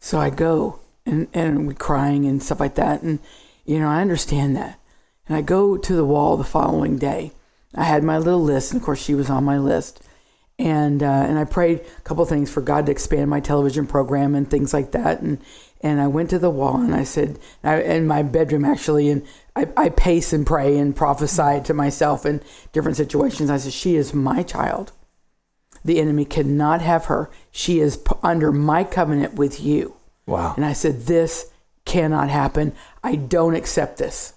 so I go and, and we crying and stuff like that. And, you know, I understand that. And I go to the wall the following day. I had my little list, and of course, she was on my list. And, uh, and I prayed a couple things for God to expand my television program and things like that. And, and I went to the wall and I said, I, in my bedroom actually, and I, I pace and pray and prophesy to myself in different situations. I said, She is my child. The enemy cannot have her. She is p- under my covenant with you. wow And I said, This cannot happen. I don't accept this.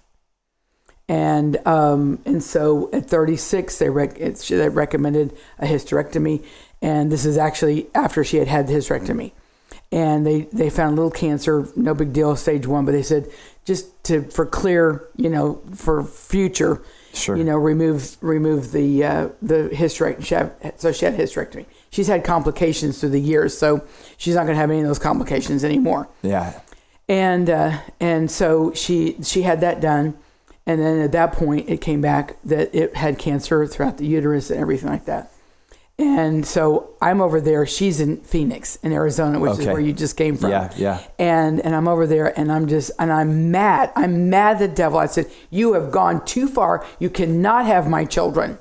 And um, and so at 36, they, rec- they recommended a hysterectomy. And this is actually after she had had the hysterectomy. And they, they found a little cancer, no big deal, stage one. But they said, just to for clear, you know, for future, Sure. you know, remove remove the uh, the hysterectomy. She had, so she had hysterectomy. She's had complications through the years, so she's not going to have any of those complications anymore yeah and uh, and so she she had that done, and then at that point it came back that it had cancer throughout the uterus and everything like that. And so I'm over there. She's in Phoenix, in Arizona, which is where you just came from. Yeah, yeah. And and I'm over there, and I'm just and I'm mad. I'm mad at the devil. I said, "You have gone too far. You cannot have my children."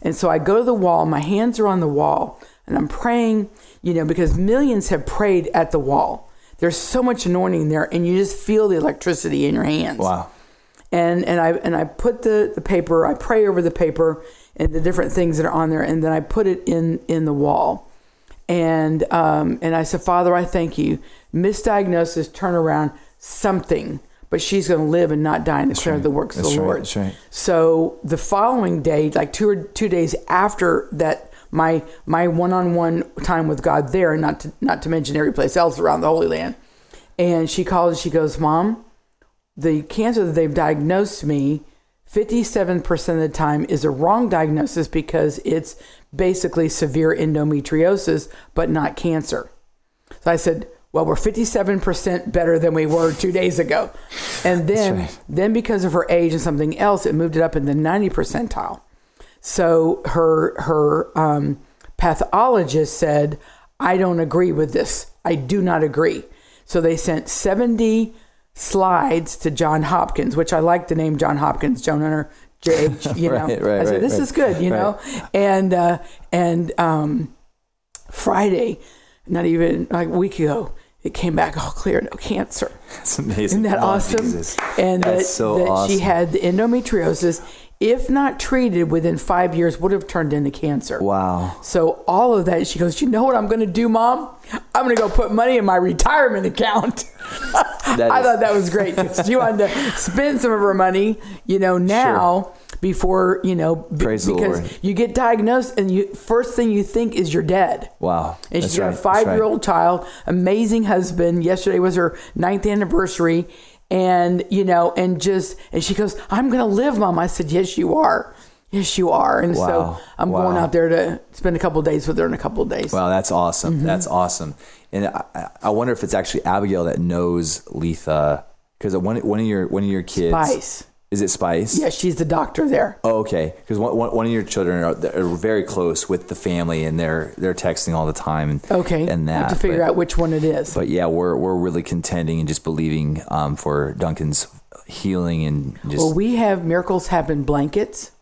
And so I go to the wall. My hands are on the wall, and I'm praying. You know, because millions have prayed at the wall. There's so much anointing there, and you just feel the electricity in your hands wow and and I and I put the, the paper, I pray over the paper and the different things that are on there, and then I put it in in the wall, and um and I said, Father, I thank you. Misdiagnosis, turnaround, something, but she's going to live and not die and declare right. the works of the right. Lord. That's right. So the following day, like two or two days after that, my my one on one time with God there, and not to not to mention every place else around the Holy Land, and she calls. She goes, Mom, the cancer that they've diagnosed me 57% of the time is a wrong diagnosis because it's basically severe endometriosis but not cancer So I said, well, we're 57% better than we were two days ago. And then, right. then because of her age and something else, it moved it up in the 90 percentile. So her her um, pathologist said, "I don't agree with this. I do not agree." So they sent seventy slides to John Hopkins, which I like the name John Hopkins, Joan Hunter, JH. You know, Right, right, I said right, this right. is good. You know, and uh, and um, Friday, not even like a week ago. It came back all clear, no cancer. That's amazing. Isn't that on, awesome? Jesus. And That's that, so that awesome. she had the endometriosis, if not treated within five years, would have turned into cancer. Wow. So all of that, she goes, you know what I'm going to do, mom? I'm going to go put money in my retirement account. I thought that was great. She wanted to spend some of her money, you know, now before, you know, b- because you get diagnosed and you first thing you think is you're dead. Wow. And she's got right. a five year old child, amazing husband. Yesterday was her ninth anniversary. And, you know, and just, and she goes, I'm going to live, mom. I said, yes, you are. Yes, you are. And Wow. so I'm going out there to spend a couple days with her in a couple of days. Wow, that's awesome. Mm-hmm. That's awesome. And I- I, I wonder if it's actually Abigail that knows Letha because one one of your one of your kids Spice. Is it Spice? Yeah, she's the doctor there. Oh, okay. Because one, one, one of your children are, are very close with the family, and they're they're texting all the time. And, Okay. and that. have to figure but, out which one it is. But yeah, we're we're really contending and just believing um, for Duncan's healing and just well, we have miracles happen blankets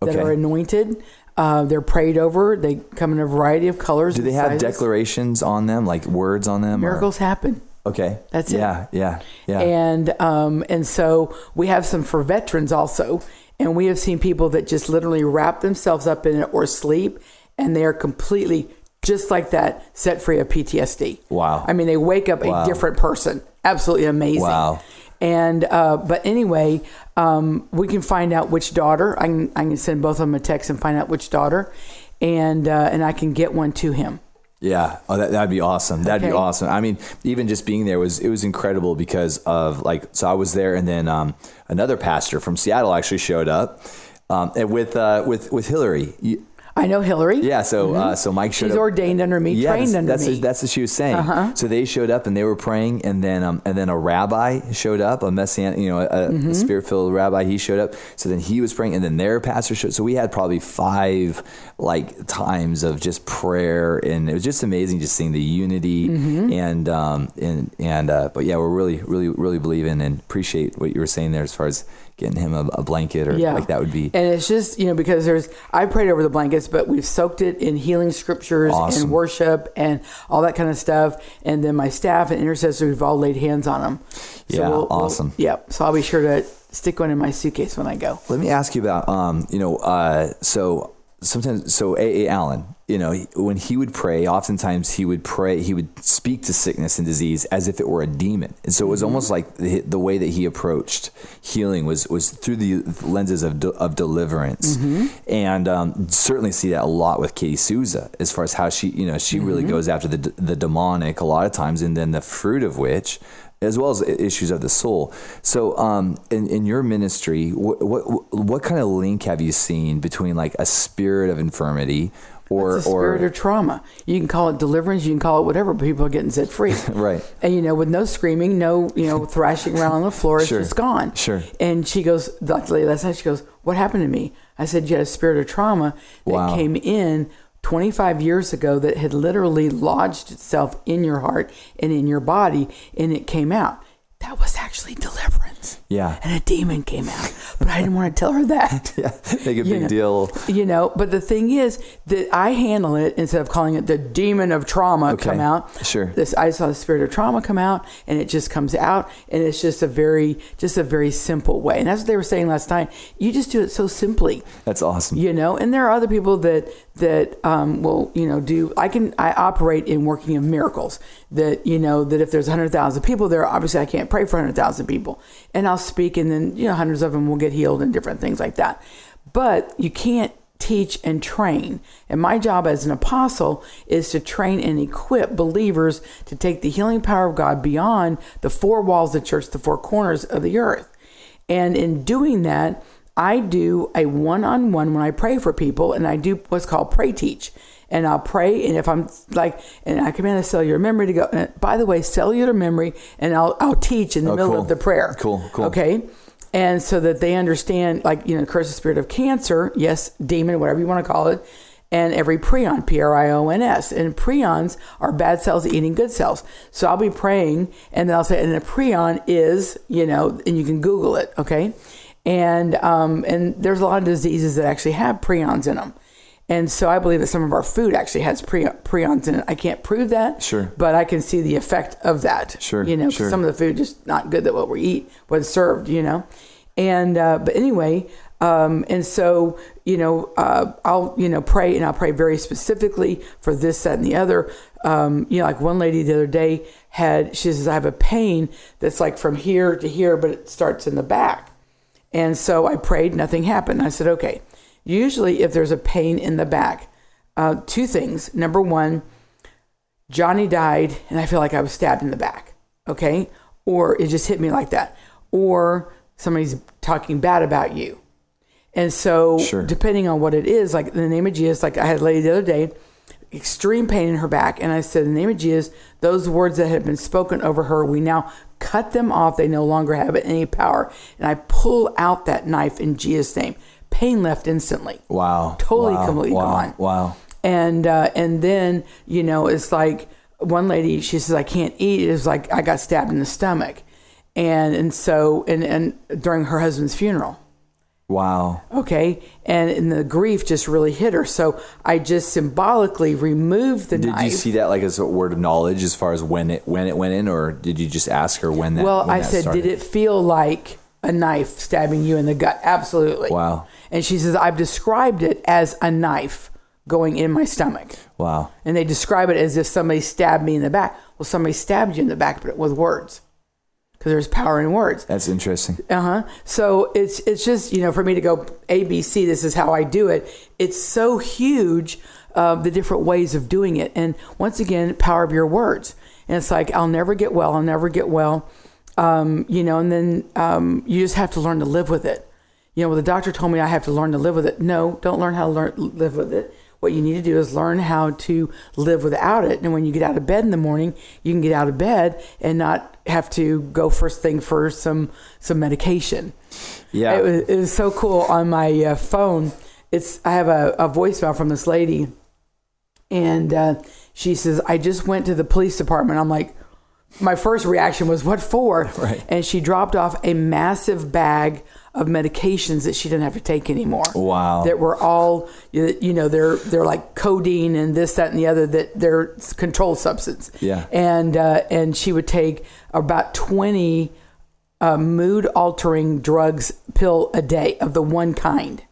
that Okay. are anointed. Uh, they're prayed over. They come in a variety of colors. do they have sizes. declarations on them, like words on them? or- Miracles happen. Okay. That's it. yeah, Yeah. Yeah. And um, and so we have some for veterans also, and we have seen people that just literally wrap themselves up in it or sleep, and they are completely just like that, set free of PTSD. Wow. I mean, they wake up Wow. a different person. Absolutely amazing. Wow. And uh, but anyway, um, we can find out which daughter. I can I can send both of them a text and find out which daughter, and uh, and I can get one to him. Yeah, oh, that, that'd be awesome. That'd be awesome. I mean, even just being there was it was incredible because of like so I was there, and then um, another pastor from Seattle actually showed up, um, and with uh, with with Hillary. You- I know Hillary. yeah, so uh, so Mike showed She's up. ordained under me, Yeah, trained that's, under that's, me. Uh-huh. that's what she was saying. So they showed up and they were praying, and then um, and then a rabbi showed up, a messianic, you know, a, Mm-hmm. a spirit filled rabbi. He showed up. So then he was praying, and then their pastor showed. So we had probably five like times of just prayer, and it was just amazing, just seeing the unity Mm-hmm. and um and and uh, but yeah, we're really really really believing and appreciate what you were saying there as far as getting him a, a blanket or Yeah. like that would be And it's just, you know, because there's, I prayed over the blankets, but we've soaked it in healing scriptures Awesome. and worship and all that kind of stuff. And then my staff and intercessors, we've all laid hands on them. Yeah, awesome. yep. So I'll be sure to stick one in my suitcase when I go. Let me ask you about, um, you know, uh, so sometimes, so A. A. Allen, you know, when he would pray, oftentimes he would pray, he would speak to sickness and disease as if it were a demon, and so it was almost mm-hmm. like the, the way that he approached healing was was through the lenses of de- of deliverance, mm-hmm. and um, certainly see that a lot with Katie Souza as far as how she, you know, she really mm-hmm. goes after the the demonic a lot of times, and then the fruit of which as well as issues of the soul. So, um, in, in your ministry, what, what what kind of link have you seen between like a spirit of infirmity or It's a spirit or of trauma. You can call it deliverance, you can call it whatever, but people are getting set free. right? And you know, with no screaming, no, you know, thrashing around on the floor, it's Sure. just gone. Sure. And she goes, luckily last night, she goes, What happened to me? I said, You had a spirit of trauma that Wow. came in 25 years ago that had literally lodged itself in your heart and in your body, and it came out. That was actually deliverance. Yeah. And a demon came out. But I didn't want to tell her that. Yeah, make a You big know, deal. You know, but the thing is that I handle it instead of calling it the demon of trauma Okay, come out. sure. This I saw the spirit of trauma come out and it just comes out and it's just a very just a very simple way. And that's what they were saying last night. You just do it so simply. That's awesome. You know, and there are other people that that um, will, you know, do. I can I operate in working of miracles. That you know that if there's hundred thousand people there, obviously I can't pray for hundred thousand people, and I'll speak, and then you know hundreds of them will get healed and different things like that. But you can't teach and train. And my job as an apostle is to train and equip believers to take the healing power of God beyond the four walls of the church, the four corners of the earth. And in doing that, I do a one on one when I pray for people, and I do what's called pray teach. And I'll pray. And if I'm like, and I command the cellular memory to go. And by the way, cellular memory, and I'll I'll teach in the Oh, middle cool. of the prayer. Cool, cool. Okay. And so that they understand, like, you know, curse the spirit of cancer, yes, demon, whatever you want to call it, and every prion, P R I O N S. And prions are bad cells eating good cells. So I'll be praying, and then I'll say, and a prion is, you know, and you can Google it, okay? And um, and there's a lot of diseases that actually have prions in them. And so I believe that some of our food actually has pre- prions in it. I can't prove that, Sure. but I can see the effect of that. Sure, you know, sure. some of the food just not good that what we eat was served. You know, and uh, but anyway, um, and so you know, uh, I'll you know pray and I'll pray very specifically for this, that, and the other. Um, you know, like one lady the other day had she says I have a pain that's like from here to here, but it starts in the back. And so I prayed, nothing happened. I said, okay. Usually, if there's a pain in the back, uh, two things. Number one, Johnny died, and I feel like I was stabbed in the back. Okay. Or it just hit me like that. Or somebody's talking bad about you. And so, Sure. depending on what it is, like in the name of Jesus, like I had a lady the other day, extreme pain in her back. And I said, in the name of Jesus, those words that had been spoken over her, we now cut them off. They no longer have any power. And I pull out that knife in Jesus' name. Pain left instantly. Wow. Totally, wow. completely wow. gone. Wow. And uh, and then you know it's like one lady she says I can't eat. It's like I got stabbed in the stomach, and and so and and during her husband's funeral. Wow. Okay, and, and the grief just really hit her. So I just symbolically removed the Did knife. Did you see that like as a word of knowledge as far as when it when it went in, or did you just ask her when that? well, when I that said, started? did it feel like a knife stabbing you in the gut? Absolutely. Wow. And she says, I've described it as a knife going in my stomach. Wow. and they describe it as if somebody stabbed me in the back. Well, somebody stabbed you in the back, but with words, because there's power in words. That's interesting. Uh huh. So it's it's just you know for me to go A B C. This is how I do it. It's so huge, uh, the different ways of doing it, and once again, power of your words. And it's like I'll never get well. I'll never get well. Um, you know, and then um, you just have to learn to live with it. You know, well, the doctor told me I have to learn to live with it. No, don't learn how to learn live with it. What you need to do is learn how to live without it. And when you get out of bed in the morning, you can get out of bed and not have to go first thing for some some medication. Yeah. It was, it was so cool on my uh, phone. It's I have a, a voicemail from this lady, and uh, she says, "I just went to the police department." I'm like, my first reaction was, "What for?" Right. And she dropped off a massive bag of medications that she didn't have to take anymore. Wow. That were all you know they're they're like codeine and this that and the other that they're controlled substance. Yeah. And uh, and she would take about twenty uh, mood altering drugs pill a day of the one kind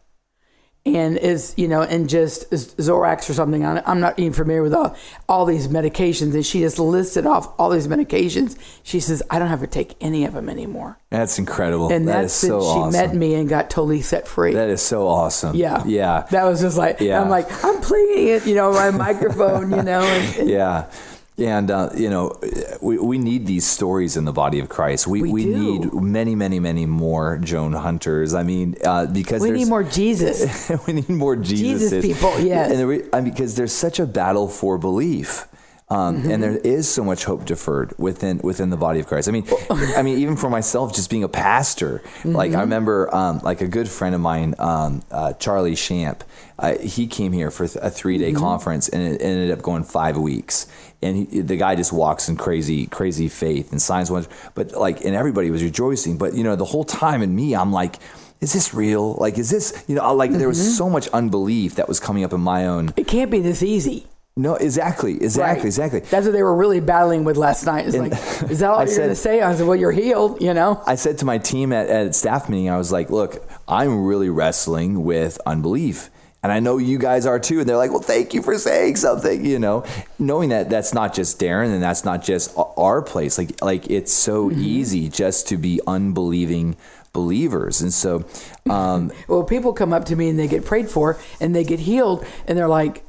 and is you know and just Zorax or something I'm I'm not even familiar with all, all these medications and she just listed off all these medications she says I don't have to take any of them anymore That's incredible. and That that's is so she awesome. met me and got totally set free That is so awesome. yeah Yeah. that was just like Yeah. I'm like I'm playing it you know my microphone you know and, and yeah. And uh, you know, we, we need these stories in the body of Christ. We We we, need many, many, many more Joan Hunters. I mean, uh, because we need more Jesus we need more Jesus, Jesus people, yes. and re- I mean, because there's such a battle for belief. Um, Mm-hmm. And there is so much hope deferred within within the body of Christ. I mean, I mean, even for myself, just being a pastor, like Mm-hmm. I remember, um, like a good friend of mine, um, uh, Charlie Shamp, uh, he came here for a three day Mm-hmm. conference, and it ended up going five weeks. And he, the guy just walks in crazy, crazy faith and signs wonders. But like, and everybody was rejoicing. But you know, the whole time in me, I'm like. Is this real? Like, is this, you know, like there was Mm-hmm. so much unbelief that was coming up in my own. it can't be this easy No, exactly, exactly, Right. exactly. That's what they were really battling with last night. It's like, is that all I you're going to say? I said, well, you're healed, you know? I said to my team at, at staff meeting, I was like, look, I'm really wrestling with unbelief. And I know you guys are too. And they're like, well, thank you for saying something, you know, knowing that that's not just Darren and that's not just our place. Like, like it's so Mm-hmm. easy just to be unbelieving believers. And so, um, Well, people come up to me and they get prayed for and they get healed and they're like,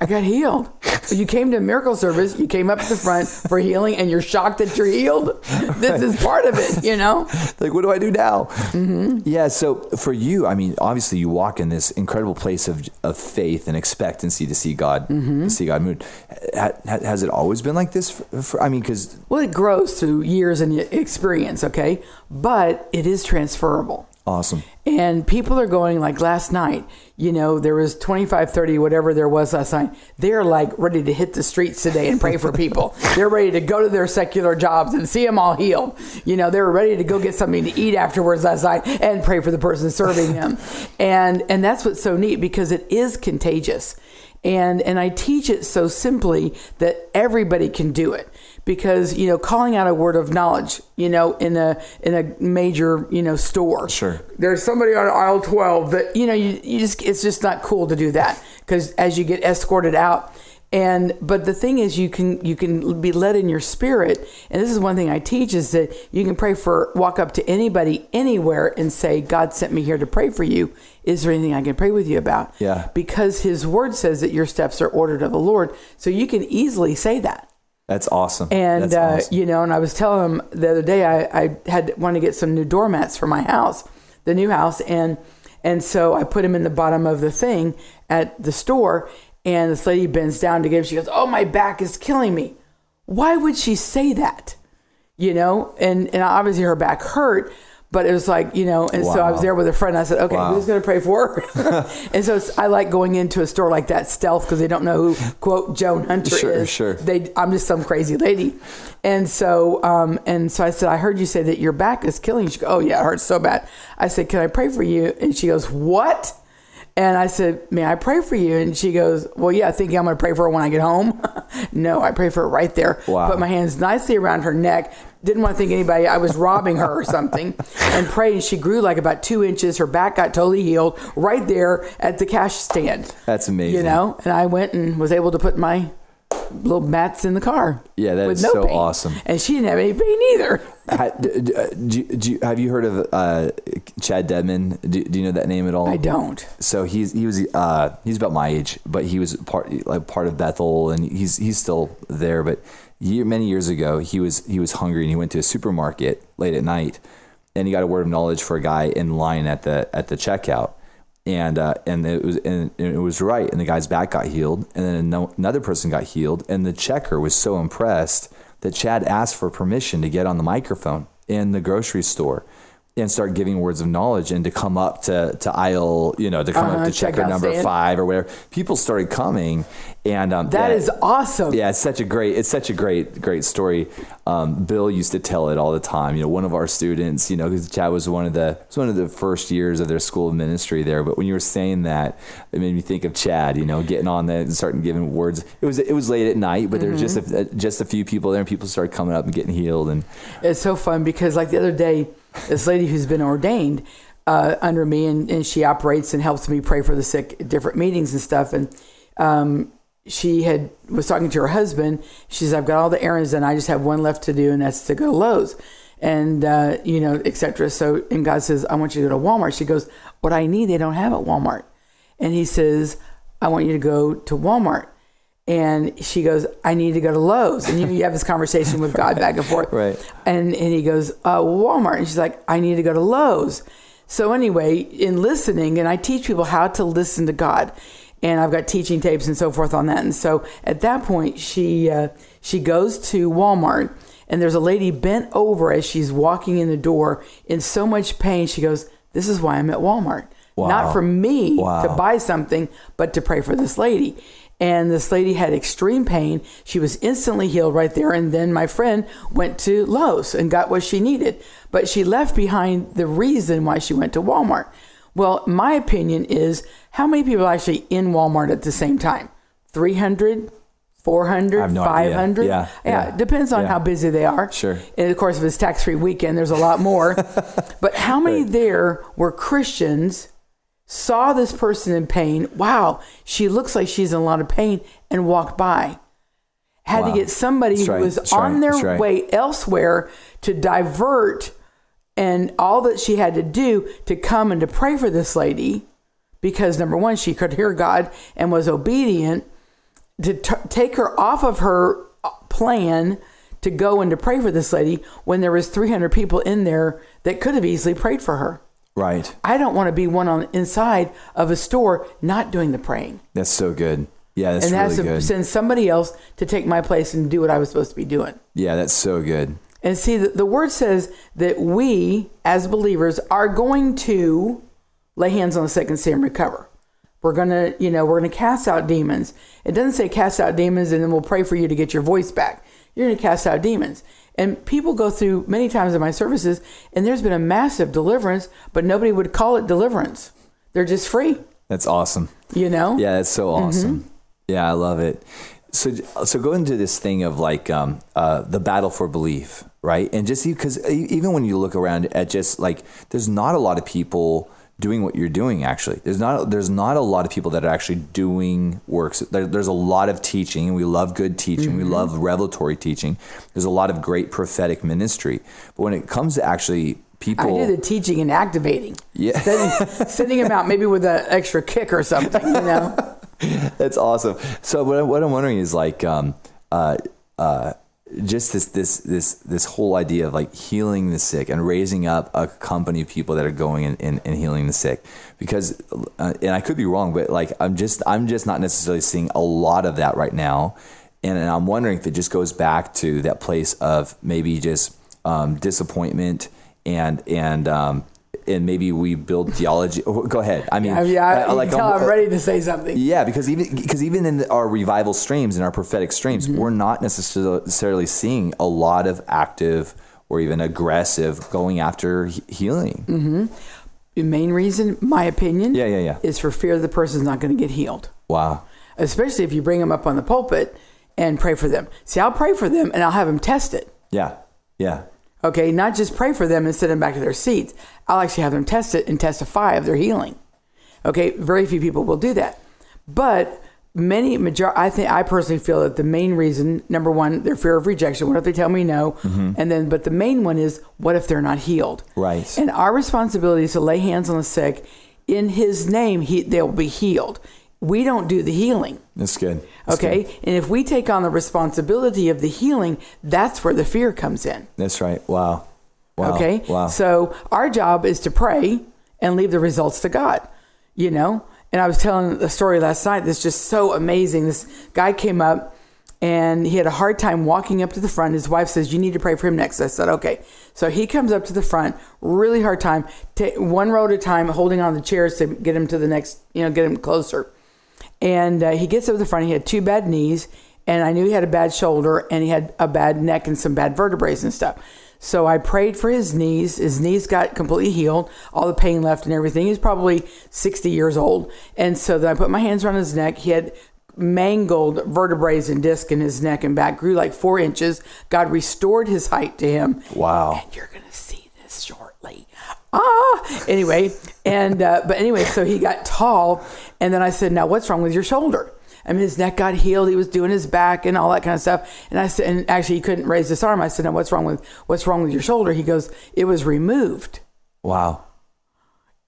I got healed. So you came to a miracle service, you came up to the front for healing, and you're shocked that you're healed. This is part of it, you know? like what do i do now mm-hmm. yeah so for you i mean obviously you walk in this incredible place of, of faith and expectancy to see god mm-hmm. to see god move ha- has it always been like this for, for, i mean because Well, it grows through years and experience, okay? But it is transferable. Awesome And people are going like last night, you know, there was 25, 30, whatever there was last night. They're like ready to hit the streets today and pray for people. they're ready to go to their secular jobs and see them all healed. You know, they were ready to go get something to eat afterwards last night and pray for the person serving them. And and that's what's so neat because it is contagious. And and I teach it so simply that everybody can do it because you know calling out a word of knowledge you know in a in a major you know store. Sure. there's somebody on aisle 12 that you know you, you just it's just not cool to do that because as you get escorted out. And but the thing is you can you can be led in your spirit. And this is one thing i teach is that you can pray for walk up to anybody anywhere and say god sent me here to pray for you. Is there anything i can pray with you about? Yeah. because his word says that your steps are ordered of the lord. So you can easily say that that's awesome and that's uh, awesome. you know, and I was telling him the other day I, I had wanted to get some new doormats for my house, the new house, and and so I put them in the bottom of the thing at the store, and this lady bends down to give. She goes, "Oh, my back is killing me." Why would she say that? You know, and and obviously her back hurt. But it was like, you know, and so I was there with a friend. I said, okay, Wow. who's going to pray for her? and so it's, I like going into a store like that stealth because they don't know who, quote, Joan Hunter Sure, is. sure. They, I'm just some crazy lady. And so, um, and so I said, I heard you say that your back is killing you. She goes, Oh yeah, it hurts so bad. I said, Can I pray for you? And she goes, What? And I said, May I pray for you? And she goes, Well, yeah, thinking I'm going to pray for her when I get home. no, I pray for her right there. Wow. Put my hands nicely around her neck. Didn't want to think anybody I was robbing her or something. And prayed. She grew like about two inches. Her back got totally healed right there at the cash stand. That's amazing. You know, and I went and was able to put my little mats in the car. Yeah, that with no so pain. awesome. And she didn't have any pain either. Ha- d- d- uh, do, do have you heard of uh, Chad Dedmon? Do, do you know that name at all? I don't. So he's he was uh, he's about my age, but he was part like part of Bethel, and he's he's still there. But year, many years ago, he was he was hungry, and he went to a supermarket late at night, and he got a word of knowledge for a guy in line at the at the checkout, and uh, and it was and it was right, and the guy's back got healed, and then another person got healed, and the checker was so impressed that Chad asked for permission to get on the microphone in the grocery store and start giving words of knowledge and to come up to, to aisle, you know, to come Uh-huh, up to checker number stand. five or whatever. People started coming, and um, That is awesome. yeah, it's such a great, it's such a great, great story. Um, Bill used to tell it all the time. You know, one of our students, you know, because Chad was one of the, was one of the first years of their school of ministry there. But when you were saying that, it made me think of Chad. You know, getting on there and starting giving words. It was, it was late at night, but there was just Mm-hmm. a, just a few people there, and people started coming up and getting healed. And It's so fun because, like the other day, this lady who's been ordained uh, under me, and, and she operates and helps me pray for the sick at different meetings and stuff. And um, she had was talking to her husband. She says, "I've got all the errands and I just have one left to do, and that's to go to Lowe's." And uh, you know, etc. So, and God says, "I want you to go to Walmart." She goes, "What I need, they don't have at Walmart." And He says, "I want you to go to Walmart." And she goes, I need to go to Lowe's. And you, you have this conversation with God back and forth. Right. And, and he goes, uh, Walmart. And she's like, I need to go to Lowe's. So anyway, in listening, and I teach people how to listen to God. And I've got teaching tapes and so forth on that. And so at that point, she uh, she goes to Walmart, and there's a lady bent over as she's walking in the door in so much pain. She goes, "This is why I'm at Walmart, Wow. not for me Wow. to buy something, but to pray for this lady." And this lady had extreme pain. She was instantly healed right there. And then my friend went to Lowe's and got what she needed. But she left behind the reason why she went to Walmart. Well, my opinion is how many people are actually in Walmart at the same time? 300, 400, no 500? Yeah, yeah, it depends on yeah. how busy they are. Sure. And of course, if it's tax free weekend, there's a lot more. but how many Right. there were Christians, saw this person in pain? Wow, she looks like she's in a lot of pain, and walked by. Had Wow. to get somebody That's who right. was That's on right. their right. way elsewhere to divert and all that she had to do to come and to pray for this lady because number one she could hear god and was obedient to t- take her off of her uh, plan to go and to pray for this lady when there was 300 people in there that could have easily prayed for her. Right. I don't want to be one on inside of a store not doing the praying. That's so good. Yeah, that's and really to good. send somebody else to take my place and do what I was supposed to be doing. yeah, that's so good. And see, the, the word says that we, as believers, are going to lay hands on the sick and see them recover. We're going to, you know, we're going to cast out demons. It doesn't say cast out demons and then we'll pray for you to get your voice back. You're going to cast out demons. And people go through many times in my services, and there's been a massive deliverance, but nobody would call it deliverance. They're just free, That's awesome. you know? Yeah, that's so Mm-hmm. awesome. Yeah, I love it. So, so go into this thing of like um, uh, the battle for belief, right? And just because even when you look around at just like, there's not a lot of people doing what you're doing. Actually, there's not there's not a lot of people that are actually doing works. There, there's a lot of teaching, and we love good teaching. We love revelatory teaching. There's a lot of great prophetic ministry, but when it comes to actually people, I do the teaching and activating. Yeah. Sending, sending him out maybe with an extra kick or something, you know? That's awesome. So what, I- what I'm wondering is like, um, uh, uh, just this this this this whole idea of like healing the sick and raising up a company of people that are going and, and, healing the sick. Because uh, and I could be wrong but like I'm just I'm just not necessarily seeing a lot of that right now. And, and I'm wondering if it just goes back to that place of maybe just um, disappointment and and um, and maybe we build theology. oh, Go ahead. I mean, I mean, I, I like, I'm, I'm ready to say something. yeah, because even because even in our revival streams and our prophetic streams, Mm-hmm. we're not necessarily seeing a lot of active or even aggressive going after healing. Mm-hmm. The main reason, my opinion, Yeah, yeah, yeah. is for fear the person's not going to get healed. Wow. Especially if you bring them up on the pulpit and pray for them. See, I'll pray for them and I'll have them test it. Yeah. Yeah. Okay, not just pray for them and send them back to their seats. I'll actually have them test it and testify of their healing. Okay, very few people will do that, but many major. I think I personally feel that the main reason, number one, their fear of rejection. What if they tell me no? Mm-hmm. And then, but the main one is, what if they're not healed? Right. And our responsibility is to lay hands on the sick. In His name, he, they'll be healed. We don't do the healing. That's good. That's Okay. good. And if we take on the responsibility of the healing, that's where the fear comes in. That's right. Wow. Wow. Okay. Wow. So our job is to pray and leave the results to God, you know? And I was telling a story last night that's just so amazing. This guy came up and he had a hard time walking up to the front. His wife says, You need to pray for him next. I said, Okay. So he comes up to the front, really hard time, ta one row at a time, holding on the chairs to get him to the next, you know, get him closer. And uh, he gets up to the front. He had two bad knees, and I knew he had a bad shoulder, and he had a bad neck and some bad vertebrae and stuff. So I prayed for his knees. His knees got completely healed, all the pain left and everything. He's probably 60 years old. And so then I put my hands around his neck. He had mangled vertebrae and disc in his neck and back, grew like four inches. God restored his height to him. Wow. And you're going to see this shortly. Ah, anyway, and uh, but anyway, so he got tall, and then I said, "Now, what's wrong with your shoulder?" I mean, his neck got healed. He was doing his back and all that kind of stuff. And I said, and actually, he couldn't raise his arm. I said, "Now, what's wrong with what's wrong with your shoulder?" He goes, "It was removed. Wow.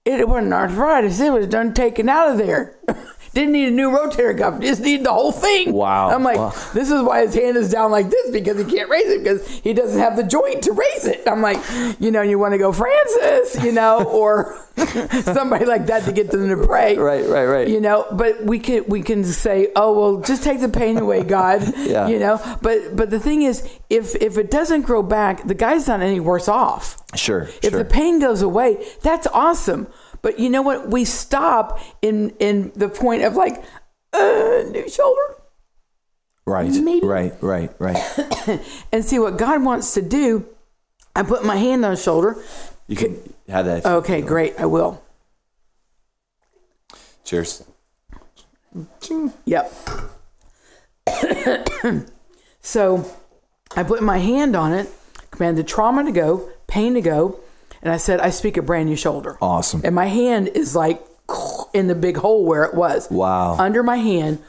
It wasn't arthritis. It was done taken out of there." Didn't need a new rotator cuff. Just need the whole thing. Wow. I'm like, Wow. this is why his hand is down like this because he can't raise it because he doesn't have the joint to raise it. I'm like, you know, you want to go Frances, you know, or somebody like that to get them to pray. Right, right, right. You know, but we can we can say, oh well, just take the pain away, God. Yeah. You know, but but the thing is, if if it doesn't grow back, the guy's not any worse off. Sure. If sure. the pain goes away, that's awesome. But you know what? We stop in in the point of like, uh, new shoulder, right. maybe- Right. Right. Right. and see what God wants to do. I put my hand on his shoulder. You can have that. Okay, great. I will. Cheers. Yep. so I put my hand on it, commanded trauma to go, pain to go, and I said, I speak a brand new shoulder. Awesome. And my hand is like in the big hole where it was. Wow. Under my hand,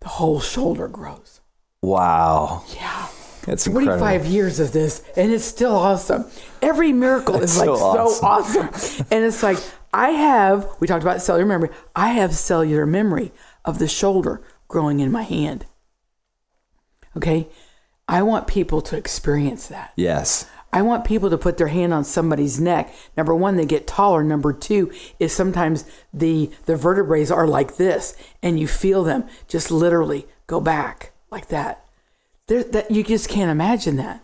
the whole shoulder grows. Wow. Yeah. That's incredible. 25 years of this, and it's still awesome. Every miracle is like so so awesome. and it's like, I have, we talked about cellular memory, I have cellular memory of the shoulder growing in my hand. Okay? I want people to experience that. Yes. I want people to put their hand on somebody's neck. Number one, they get taller. Number two is sometimes the the vertebrae are like this, and you feel them just literally go back like that. There, that you just can't imagine that,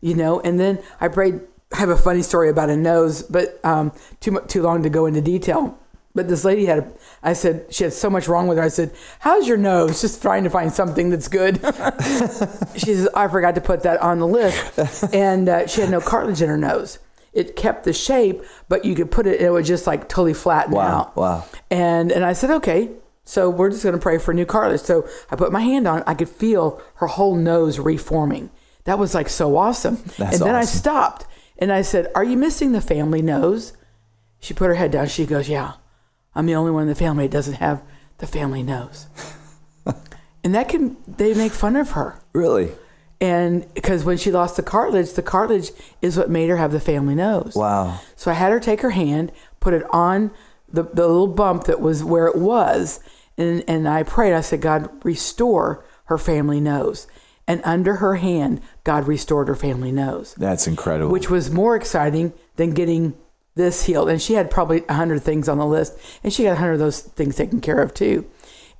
you know. And then I prayed. I have a funny story about a nose, but um, too too long to go into detail. But this lady had, a, I said, she had so much wrong with her. I said, How's your nose? Just trying to find something that's good. she says, I forgot to put that on the list. And uh, she had no cartilage in her nose. It kept the shape, but you could put it, it would just like totally flatten Wow, out. wow. And, and I said, Okay. So we're just going to pray for new cartilage. So I put my hand on it. I could feel her whole nose reforming. That was like so awesome. That's and then I stopped and I said, Are you missing the family nose? She put her head down. She goes, Yeah, I'm the only one in the family that doesn't have the family nose. and that can, they make fun of her. Really? And because when she lost the cartilage, the cartilage is what made her have the family nose. Wow. So I had her take her hand, put it on the, the little bump that was where it was, and, and I prayed. I said, God, restore her family nose. And under her hand, God restored her family nose That's incredible. which was more exciting than getting this healed. And she had probably a hundred things on the list, and she got a hundred of those things taken care of too.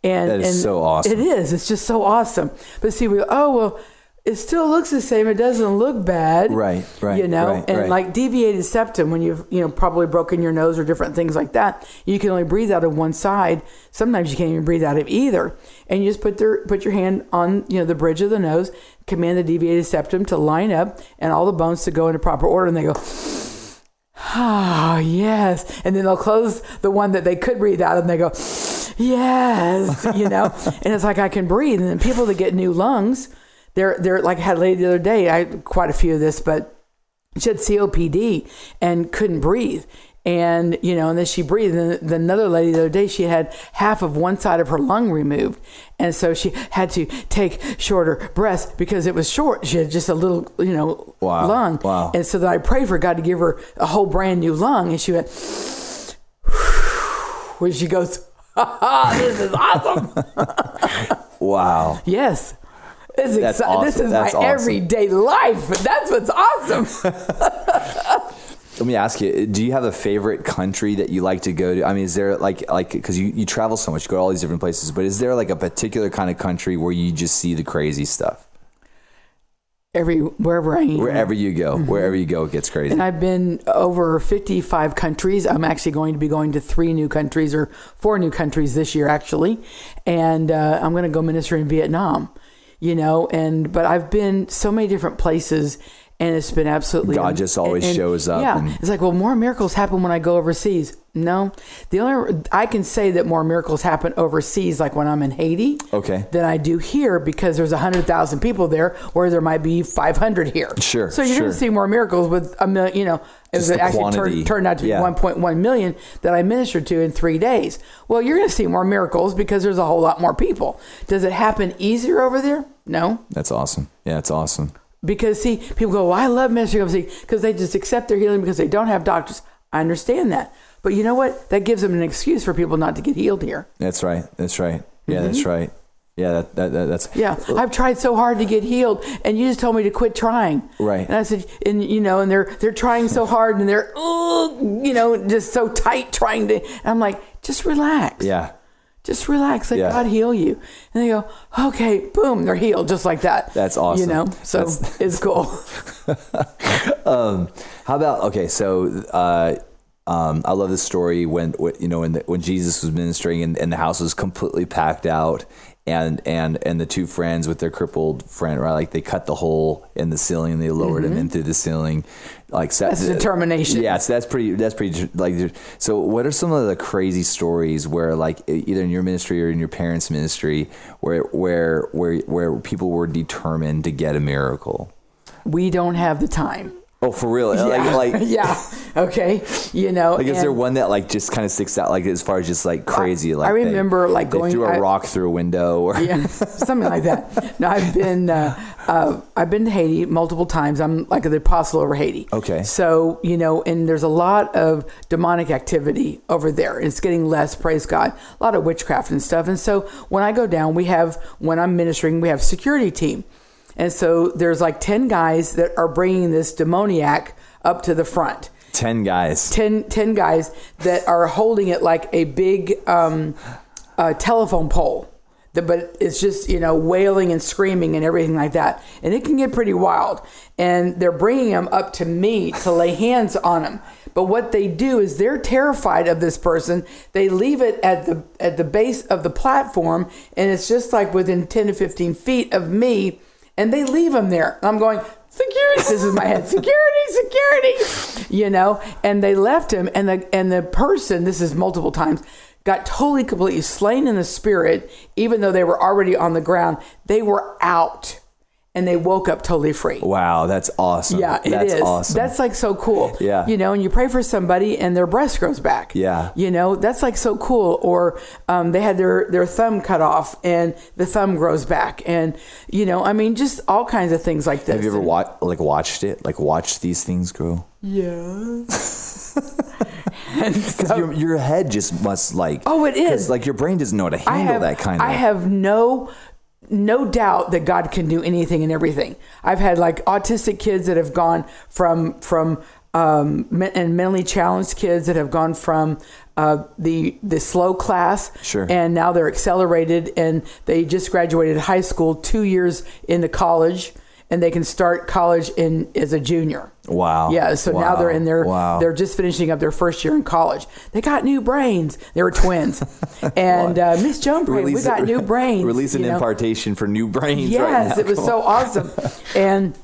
And That is and so awesome. It is. It's just so awesome. But see, we go, oh well, it still looks the same. It doesn't look bad, Right, right, You know, right, and right. like deviated septum, when you've you know probably broken your nose or different things like that, you can only breathe out of one side. Sometimes you can't even breathe out of either. And you just put their put your hand on you know the bridge of the nose, command the deviated septum to line up, and all the bones to go into proper order, and they go. Ah, yes. And then they'll close the one that they could breathe out and they go, yes, you know? and it's like I can breathe. And then people that get new lungs, they're, they're like I had a lady the other day, I had quite a few of this, but she had COPD and couldn't breathe. And, you know, and then she breathed. And then another lady the other day, she had half of one side of her lung removed. And so she had to take shorter breaths because it was short. She had just a little, you know, Wow. lung. Wow. And so then I prayed for God to give her a whole brand new lung. And she went, when she goes, this is awesome. wow. yes. That's exci- This awesome. is That's my awesome. everyday life. That's what's awesome. Let me ask you: Do you have a favorite country that you like to go to? I mean, is there like like because you, you travel so much, you go to all these different places, but is there like a particular kind of country where you just see the crazy stuff? Every wherever I am. Wherever you go, wherever you go, it gets crazy. Mm-hmm. And I've been over 55 countries. I'm actually going to be going to three new countries or four new countries this year, actually. And uh, I'm going to go minister in Vietnam, you know. And but I've been so many different places, and it's been absolutely God just always shows up Yeah, and- it's like well, more miracles happen when I go overseas. No, the only I can say that more miracles happen overseas, like when I'm in Haiti Okay. than I do here because there's a 100,000 people there where there might be 500 here. Sure, So you're going to see more miracles with a million, you know, it Just the actually turned, turned out to be Yeah. 1.1 million that I ministered to in three days. Well, you're going to see more miracles because there's a whole lot more people. Does it happen easier over there? No. That's awesome. Yeah, it's awesome. Because see, people go, well, I love overseas because they just accept their healing because they don't have doctors. I understand that. But you know what? That gives them an excuse for people not to get healed here. That's right. That's right. Yeah, that's right. Yeah, that, that, that that's Mm-hmm. Yeah, I've tried so hard to get healed, and you just told me to quit trying. Right. And I said, and you know, and they're they're trying so hard, and they're, "Ugh," you know, just so tight trying to. I'm like, just relax. yeah. Just relax. Let Yeah. God heal you. And they go, okay, boom, they're healed just like that. That's awesome. You know, so That's- it's cool. How about okay? So uh, um, I love this story when, when you know when the, when Jesus was ministering and, and the house was completely packed out, and and and the two friends with their crippled friend, right? Like they cut the hole in the ceiling and they lowered him in through the ceiling. Like so- Mm-hmm. That's determination. Yeah, so that's pretty. That's pretty. Like, so what are some of the crazy stories where, like, either in your ministry or in your parents' ministry, where where where where people were determined to get a miracle? we don't have the time. Oh, for real? Like, like, yeah. Okay. You know. like, is there one that like just kind of sticks out, like as far as just like crazy? Like, I they- remember, like, they going- threw a I- rock through a window, or yeah, something like that. No, I've been uh, uh, I've been to Haiti multiple times. I'm like the apostle over Haiti. Okay. So you know, and there's a lot of demonic activity over there. It's getting less. Praise God. A lot of witchcraft and stuff. And so when I go down, we have when I'm ministering, we have security team, and so there's like ten guys that are bringing this demoniac up to the front. ten guys. 10, 10 guys that are holding it like a big um, uh, telephone pole. The- But it's just, you know, wailing and screaming and everything like that. And it can get pretty wild. And they're bringing them up to me to lay hands on them. But what they do is they're terrified of this person. They leave it at the at the base of the platform, and it's just like within ten to fifteen feet of me, and they leave them there. I'm going, security. This is my head. Security, security. You know, and they left him, and the and the person. This is multiple times. Got totally, completely slain in the spirit, even though they were already on the ground. They were out, and they woke up totally free. Wow, that's awesome. Yeah, it that's is. awesome. That's like so cool. Yeah. You know, and you pray for somebody and their breast grows back. Yeah. You know, that's like so cool. Or um, they had their, their thumb cut off and the thumb grows back. And, you know, I mean, just all kinds of things like this. Have you ever wa- like watched it? Like watched these things grow? Yeah. and so, your, your head just must like Oh, it is like your brain doesn't know how to handle have, that kind of I have no no doubt that God can do anything and everything. I've had like autistic kids that have gone from from um, and mentally challenged kids that have gone from uh, the the slow class, Sure. and now they're accelerated, and they just graduated high school, two years into college, and they can start college in as a junior. Wow. Yeah, so now they're in their Wow. they're just finishing up their first year in college. They got new brains. They were twins, and uh, Miss Joan prayed, we got new brains. Release an you know? impartation for new brains. right Yes, now. it was so awesome, and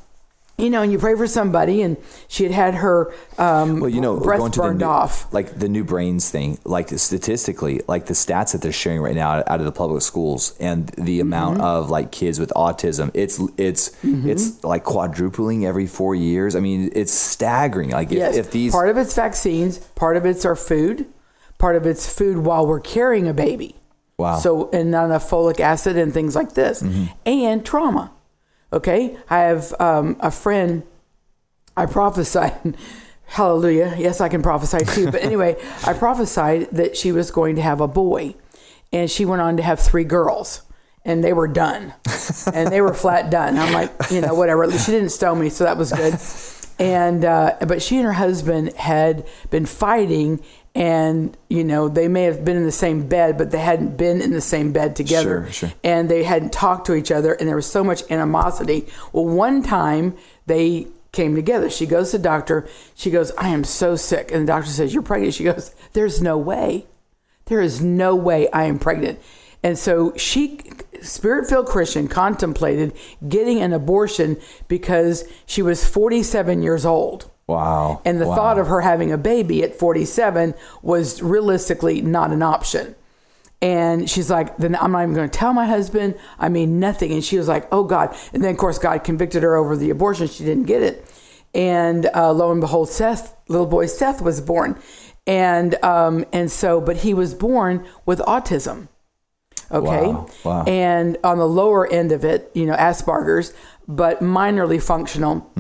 you know, and you pray for somebody, and she had had her um, Well, you know, breast going to burned the new, off. like the new brains thing, like statistically, like the stats that they're sharing right now out of the public schools and the Mm-hmm. amount of like kids with autism, it's it's Mm-hmm. it's like quadrupling every four years. I mean, it's staggering. Like if, Yes, if these part of it's vaccines, part of it's our food, part of it's food while we're carrying a baby. Wow. So and not enough folic acid and things like this, and trauma. Okay, I have um, a friend. I prophesied. Hallelujah. Yes, I can prophesy too. But anyway, I prophesied that she was going to have a boy, and she went on to have three girls, and they were done, and they were flat done. I'm like, you know, whatever. She didn't stone me, so that was good. And uh, but she and her husband had been fighting, and you know they may have been in the same bed, but they hadn't been in the same bed together. Sure, sure. and they hadn't talked to each other and there was so much animosity. Well one time they came together. She goes to the doctor. She goes i am so sick. And the doctor says you're pregnant. She goes there's no way. There is no way i am pregnant. And so she spirit-filled christian contemplated getting an abortion because she was 47 years old wow, and the wow. thought of her having a baby at 47 was realistically not an option. And she's like, then I'm not even going to tell my husband. I mean, nothing. And she was like, oh God. And then, of course, God convicted her over the abortion. She didn't get it. And uh, lo and behold, Seth, little boy Seth, was born. And um, and so, but he was born with autism. Okay. Wow, wow. And on the lower end of it, you know, Asperger's, but minorly functional.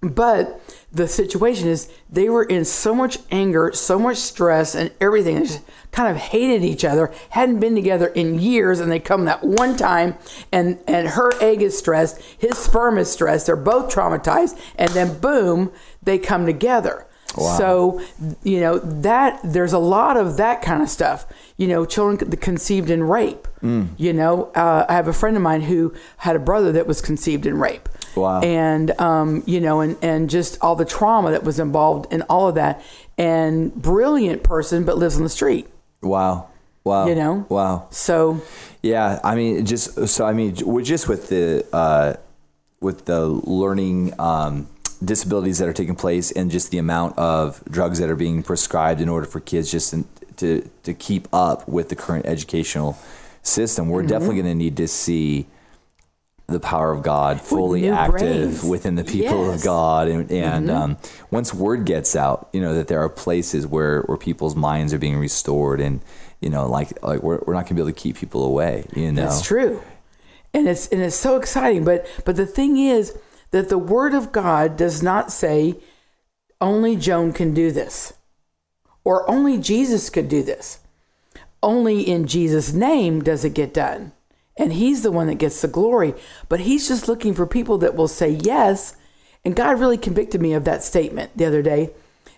But the situation is they were in so much anger, so much stress, and everything. They just kind of hated each other, hadn't been together in years, and they come that one time, and and her egg is stressed, his sperm is stressed. They're both traumatized, and then boom, they come together. Wow. So you know that there's a lot of that kind of stuff. You know, children conceived in rape. You know, uh, I have a friend of mine who had a brother that was conceived in rape. Wow. And um, you know, and and just all the trauma that was involved in all of that. And brilliant person, but lives on the street. wow, wow, You know. wow. So Yeah, I mean, just so I mean, we're just with the uh, with the learning um, disabilities that are taking place, and just the amount of drugs that are being prescribed in order for kids just in, to to keep up with the current educational system. We're definitely going to need to see the power of God fully active within the people Yes. Mm-hmm. of God, and, and um, once word gets out, you know that there are places where where people's minds are being restored, and you know, like like we're, we're not going to be able to keep people away. You know, That's true. And it's and it's so exciting. But but the thing is that the word of God does not say only Joan can do this. Or only Jesus could do this. Only in Jesus' name does it get done. And he's the one that gets the glory. But he's just looking for people that will say yes. And God really convicted me of that statement the other day.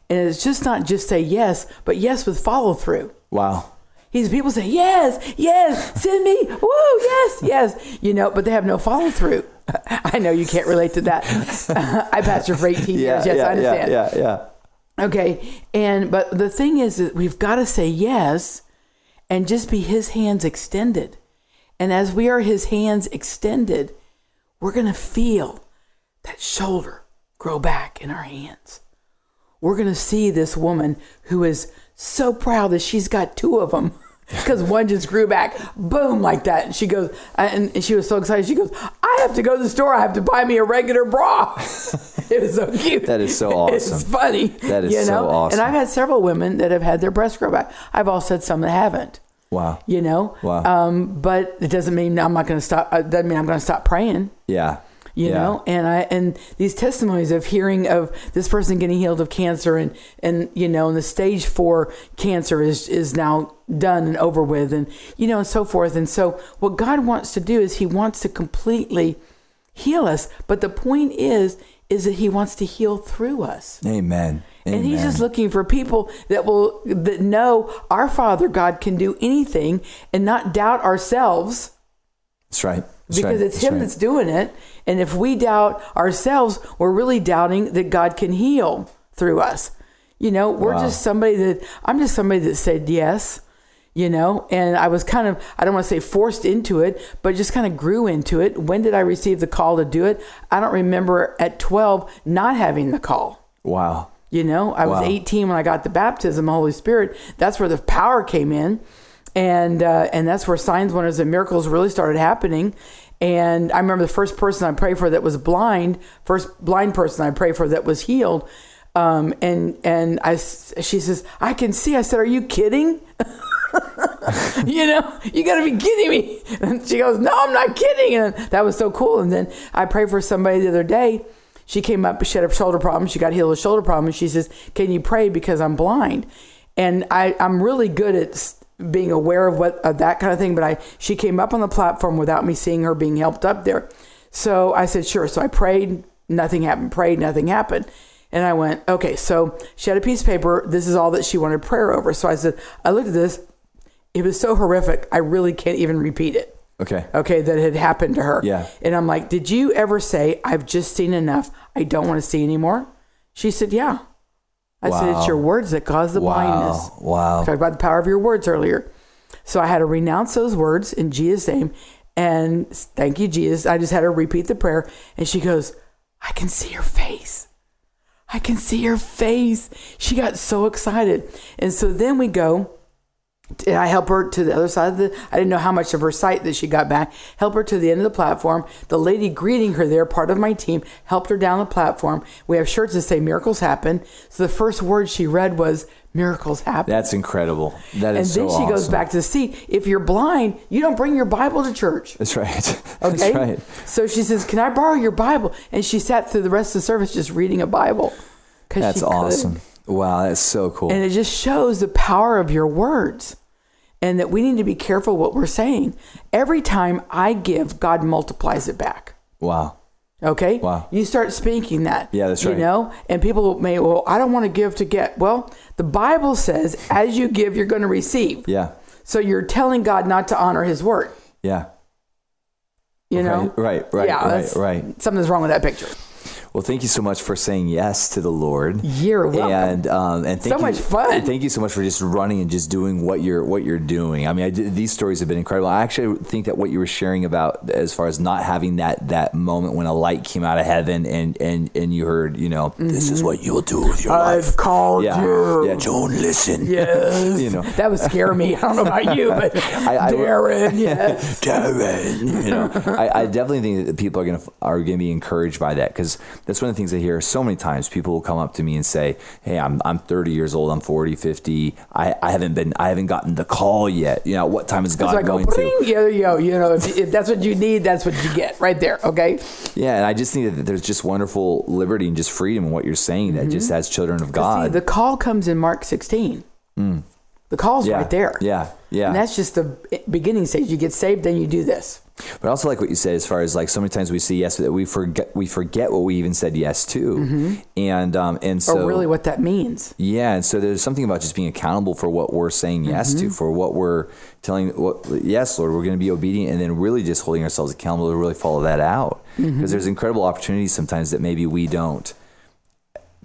And it's just not just say yes, but yes with follow through. Wow. He's people say yes, yes, send me, woo, yes, yes, you know, but they have no follow through. I know you can't relate to that. I pastored for 18 Yeah, years. Yes, yeah, I understand. yeah, yeah, yeah. Okay, and but the thing is that we've got to say yes, and just be His hands extended. And as we are His hands extended, we're gonna feel that shoulder grow back in our hands. We're gonna see this woman who is so proud that she's got two of them. Because one just grew back, boom, like that. And she goes, uh, and she was so excited. She goes, I have to go to the store. I have to buy me a regular bra. it was so cute. That is so awesome. It's funny. That is you know? so awesome. And I've had several women that have had their breasts grow back. I've also had some that haven't. Wow. You know. Wow. Um, but it doesn't mean I'm not going to stop. Uh, doesn't mean I'm going to stop praying. Yeah. You Yeah. know. And I and these testimonies of hearing of this person getting healed of cancer and and you know and the stage four cancer is is now done and over with and you know and so forth. And so what God wants to do is He wants to completely heal us. But the point is is that He wants to heal through us. Amen. And he's just looking for people that will that know our Father God can do anything and not doubt ourselves That's right. That's because right. it's That's him right. that's doing it. And if we doubt ourselves, we're really doubting that God can heal through us. You know, we're Wow. just somebody that I'm just somebody that said yes, you know, and I was kind of I don't want to say forced into it, but just kind of grew into it. When did I receive the call to do it? I don't remember at 12 not having the call. Wow. You know, I was 18 when I got the baptism, the Holy Spirit. That's where the power came in, and uh, and that's where signs, wonders, and miracles really started happening. And I remember the first person I prayed for that was blind, first blind person I prayed for that was healed. Um, and and I, she says, I can see. I said, Are you kidding? you know, you got to be kidding me. And she goes, No, I'm not kidding. And that was so cool. And then I prayed for somebody the other day. She came up, she had a shoulder problem. She got healed a shoulder problem. And she says, Can you pray because I'm blind? And I, I'm really good at being aware of what of that kind of thing. But I, she came up on the platform without me seeing her being helped up there. So I said, Sure. So I prayed. Nothing happened. Prayed. Nothing happened. And I went, okay, so she had a piece of paper. This is all that she wanted prayer over. So I said, I looked at this. It was so horrific. I really can't even repeat it. Okay. Okay, that had happened to her. Yeah. And I'm like, did you ever say, I've just seen enough. I don't want to see anymore? She said, yeah. I said, it's your words that cause the blindness. Wow. Wow. Talked about the power of your words earlier. So I had to renounce those words in Jesus' name. And thank you, Jesus. I just had her repeat the prayer. And she goes, I can see your face. I can see your face. She got so excited. And so then we go. And I help her to the other side of the. I didn't know how much of her sight that she got back. Help her to the end of the platform. The lady greeting her there, part of my team, helped her down the platform. We have shirts that say "Miracles Happen." So the first word she read was "Miracles Happen." That's incredible. That and is then so she goes back to the seat. If you're blind, you don't bring your Bible to church. That's right. Okay. That's right. So she says, "Can I borrow your Bible?" And she sat through the rest of the service just reading a Bible. That's awesome. could. Wow. That's so cool. And it just shows the power of your words and that we need to be careful what we're saying. Every time I give, God multiplies it back. wow. Okay? Wow. You start speaking that. Yeah, that's right. You know, and people may, well, I don't want to give to get. Well, the Bible says, as you give, you're going to receive. Yeah. So you're telling God not to honor his word. Yeah. You know? Right. Right. Right. Yeah, right. Right. Something's wrong with that picture. Well, thank you so much for saying yes to the Lord. You're welcome. And um, and thank So you, much fun. and Thank you so much for just running and just doing what you're what you're doing. I mean, I did, these stories have been incredible. I actually think that what you were sharing about as far as not having that that moment when a light came out of heaven and and and you heard, you know, this is what you'll do with your life. Mm-hmm. I've called yeah, you. yeah, don't listen. Yes. You know. that would scare me. I don't know about you, but I- Darren, yes. Darren. You know, I, I definitely think that people are gonna are gonna be encouraged by that because that's one of the things I hear so many times. People will come up to me and say, "Hey, I'm I'm 30 years old. I'm 40, 50. I, I haven't been I haven't gotten the call yet. You know, what time is God go, going to?" bring, yeah, there you know, if, if that's what you need, that's what you get right there. Okay. Yeah, and I just think that there's just wonderful liberty and just freedom in what you're saying. That just as children of See, God, the call comes in Mark 16. The call's Mm. yeah, right there. Yeah, yeah. And that's just the beginning stage. You get saved, then you do this. But I also like what you said as far as like so many times we say yes, that we forget we forget what we even said yes to, and um and so or really what that means. Yeah, and so there's something about just being accountable for what we're saying yes Mm-hmm. to, for what we're telling. What yes, Lord, we're going to be obedient, and then really just holding ourselves accountable to really follow that out. Because Mm-hmm. there's incredible opportunities sometimes that maybe we don't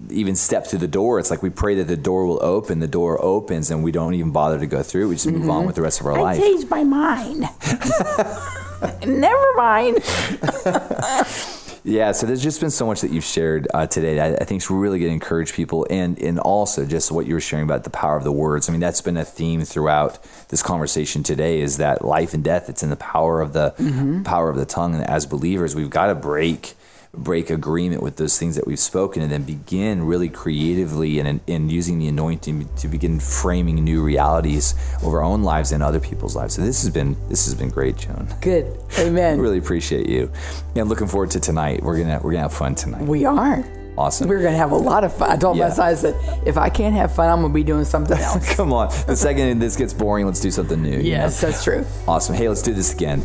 even step through the door. It's like we pray that the door will open. The door opens, and we don't even bother to go through. We just move Mm-hmm. on with the rest of our I life. changed my mind. Never mind. Yeah, so there's just been so much that you've shared uh, today that I, I think is really going to encourage people, and and also just what you were sharing about the power of the words. I mean, that's been a theme throughout this conversation today. Is that life and death? It's in the power of the power of the tongue, and as believers, we've got to break break agreement with those things that we've spoken, and then begin really creatively and and using the anointing to begin framing new realities over our own lives and other people's lives. So this has been this has been great, Joan. Good. Amen. Really appreciate you, and looking forward to tonight. We're gonna we're gonna have fun tonight. We are. Awesome. We're going to have a lot of fun. I told Yeah. my sons that if I can't have fun, I'm going to be doing something else. Come on. The second this gets boring, let's do something new. you yes, know? that's true. Awesome. Hey, let's do this again.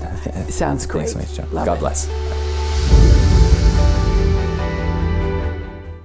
Sounds great. Thanks so much, John. Love God it. bless.